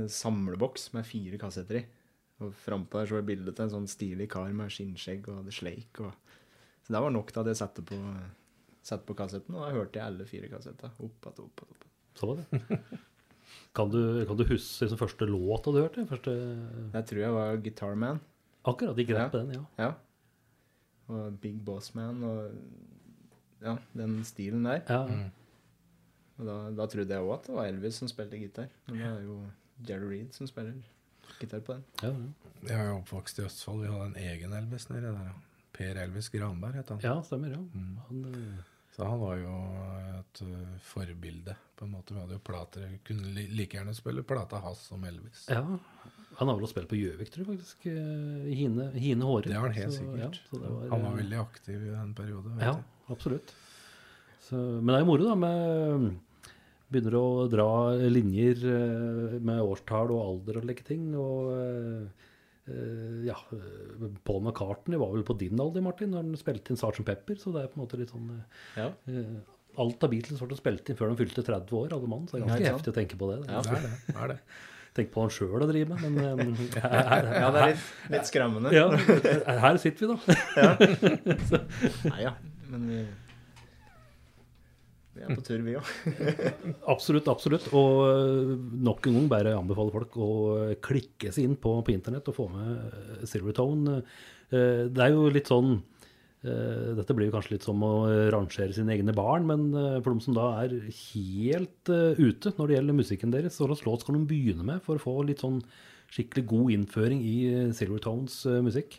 samleboks med fire kassetter i. Og frampå der så var det bilde av en sånn stilig kar med skinnskjegg og hadde sleik. Og... Så det var nok til at jeg satte på, satte på kassetten, og da hørte jeg alle fire kassetter. Opp att, opp att, opp. Så var det. Kan du, kan du huske liksom, første låta du hørte? Første, Jeg tror jeg var Guitar Man. akkurat, De grep Ja. den, ja. Ja. Og Big Boss Man og ja, den stilen der. ja. Og da, da trodde jeg òg at det var Elvis som spilte gitar. Men det er jo Jerry Reed som spiller gitar på den. ja, ja. Jeg er oppvokst i Østfold. Vi hadde en egen Elvis nedi der. Per Elvis Granberg het han. ja stemmer. ja. Mm. Han, eh, Så han var jo et uh, forbilde, på en måte. Vi hadde jo plater. Kunne li like gjerne spille plata hans som Elvis. ja. Han har vel spilt på Gjøvik, tror jeg faktisk. eh, I Hine, Hine Håre. Det var han helt Så, sikkert. Ja, var, han var eh, veldig aktiv i en periode. Vet Ja, jeg. absolutt. Så, men det er jo moro, da. med Begynner å dra linjer eh, med årstall og alder og like ting. Og eh, eh, ja Paul McCartney var vel på din alder, Martin, når han spilte inn Sgt. Pepper. Så det er på en måte litt sånn Ja. Alt av Beatles ble spilt inn før de fylte 30 år, alle mann. Så det er ganske heftig å tenke på det. Ja. Det er det. det, er det. Tenk på han sjøl å drive med, men her, ja, det er litt, litt skremmende. ja, her sitter vi, da. Nei ja, men vi er på tur, vi òg. Absolutt, absolutt. Og øh, nok en gang bare anbefaler folk å klikke seg inn på, på internett og få med øh, Silvertone. Eh, Det er jo litt sånn eh, Dette blir jo kanskje litt som å rangere sine egne barn, men eh, for de som da er helt eh, ute når det gjelder musikken deres, hva slags låt skal de begynne med for å få litt sånn skikkelig god innføring i eh, Silvertones eh, musikk?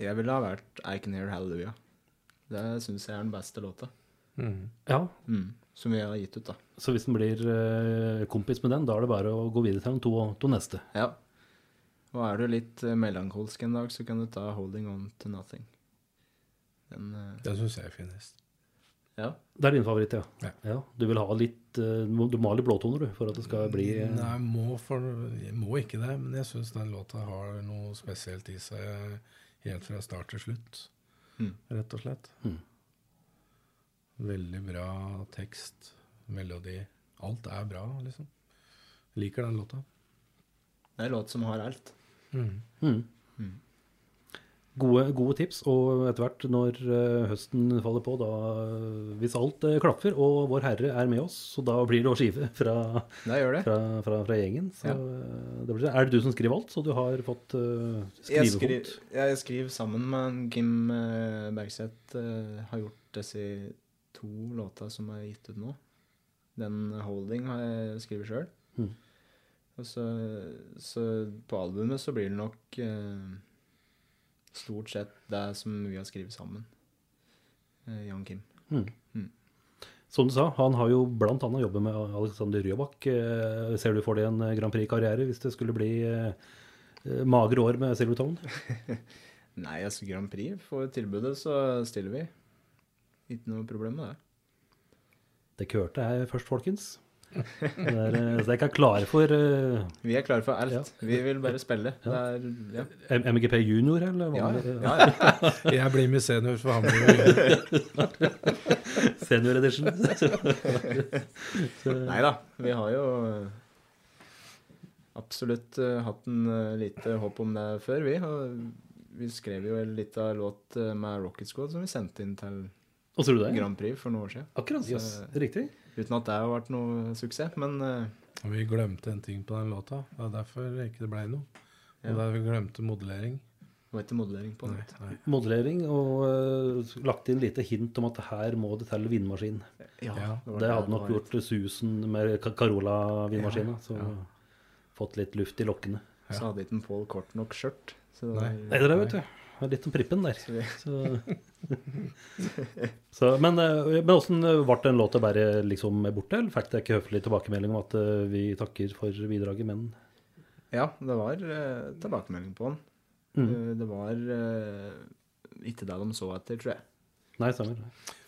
Jeg ville ha vært I Can Hear Hallelujah. Det syns jeg er den beste låta. Ja, Mm. Som vi har gitt ut, da. Så hvis en blir eh, kompis med den, da er det bare å gå videre til de to, to neste. Ja. Og er du litt eh, melankolsk en dag, så kan du ta 'Holding On To Nothing'. Den eh, den syns jeg er finest. Ja. Det er din favoritt, ja. Ja. Du vil ha litt eh, Du må- ha litt blåtoner, du, for at det skal bli eh, Nei, jeg må, for, jeg må ikke det, men jeg syns den låta har noe spesielt i seg helt fra start til slutt. Mm. Rett og slett. Mm. Veldig bra tekst, melodi. Alt er bra, liksom. Jeg Liker den låta. Det er en låt som har alt. mm. Gode, gode tips, og etter hvert når eh, høsten faller på, da Hvis alt eh, klaffer og Vår Herre er med oss, så da blir det å skive fra, Det gjør det. fra, fra, fra gjengen. Så, Ja. eh, det blir, er det du som skriver alt, så du har fått uh, Jeg, skri, jeg skriver sammen med Kim eh, Bergseth. Uh, har gjort disse to låter som er gitt ut nå. Den 'Holding' har jeg skrevet sjøl. Mm. Og så, så på albumet så blir det nok eh, stort sett det som vi har skrevet sammen. Eh, Jan Kim. Som du sa, han har jo bl.a. jobbet med Alexander Rybak. Eh, Ser du for deg en eh, Grand Prix-karriere hvis det skulle bli eh, eh, magre år med Silvertone? Nei, altså Grand Prix. Får tilbudet, så stiller vi. Ikke noe problem med det. Det kørte jeg først, folkens. Det er, eh, så dere er klare for uh, Vi er klare for alt. Ja. Vi vil bare spille. Det er, ja. MGP junior, eller? Ja, vanlig- ja, ja. Jeg blir med senior, for ham. Senior edition. Nei da, vi har jo eh, absolutt hatt en lite håp om det før, vi. Og vi skrev jo en liten låt med Rocket Squad som vi sendte inn til Og tror du det? Grand Prix for noen år siden. Akkurat. Så- Yes. Riktig. Uten at det har vært noe suksess, men uh... Vi glemte en ting på den låta. Det er derfor ikke det ble noe. Ja. Da vi glemte modellering. det var ikke modellering på Nei, nei. Modellering og uh, lagt inn lite hint om at her må det til vindmaskin. Ja, ja, Det hadde nok det gjort susen med Carola-vindmaskina. Så ja. fått litt luft i lokkene. Så hadde ikke Pål kort nok skjørt. Så det Nei. var, Nei, det der, vet du. Det litt om prippen der. Så Så, men eh, men åssen ble den låta bare liksom borte, eller fikk dere ikke høflig tilbakemelding om at eh, vi takker for bidraget, men Ja, det var eh, tilbakemelding på den. Mm. Eh, det var eh, ikke det de så etter, tror jeg. Nei, stemmer.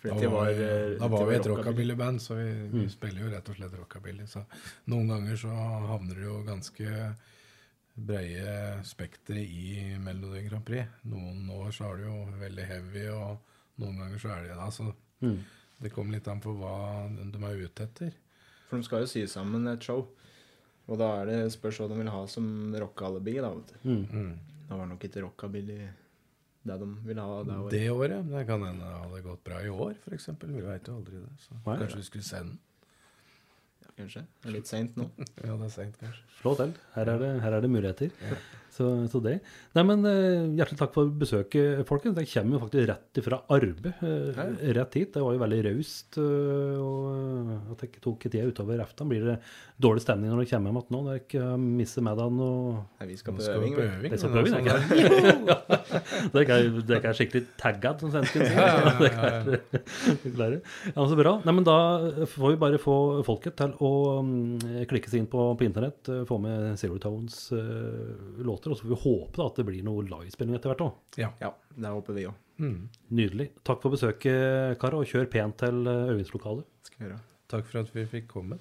Da det var, eh, da var vi et rockabilly. rockabilly-band, så vi, vi Mm. spiller jo rett og slett rockabilly. Så noen ganger så havner det jo ganske breie spekteret i Melodi Grand Prix. Noen år så er det jo veldig heavy, og noen ganger så er det altså, Mm. Det kommer litt an på hva de er ute etter. For de skal jo sy sammen et show. Og da er det spørs hva de vil ha som rockealibi, da, vet du. Mm. Mm. Da var nok ikke rockabilly det de ville ha det året. Det året. Det kan hende det hadde gått bra i år, f.eks. Vi veit jo aldri det. Så Nei. kanskje vi skulle sende den. Ja, kanskje. Det er litt seint nå. Ja, det er seint, kanskje. Slå til. Her er det, her er det muligheter. Så, så det. Nei, men eh, Hjertelig takk for besøket, folkens. Jeg kommer jo faktisk rett ifra arbeid. eh, rett hit. Det var jo veldig raust eh, og at jeg ikke tok tida utover eftan. Blir det dårlig stemning når dere kommer hjem igjen nå? Når jeg ikke mister middagen og Nei, vi skal på skal vi skal på øving. Det er ikke Det er ikke skikkelig taggad, som svensken sier. Ja, ja, ja, er. Ja, så bra. Nei, men Da får vi bare få folket til å mm, klikke seg inn på, på internett, få med Zero Tones uh, låter, og så får vi håpe da at det blir noe livespilling etter hvert òg. Ja. Ja, det håper vi òg. Mm. Nydelig. Takk for besøket, karer, og kjør pent til eh, øvingslokalet. Skal vi gjøre. Takk for at vi fikk komme.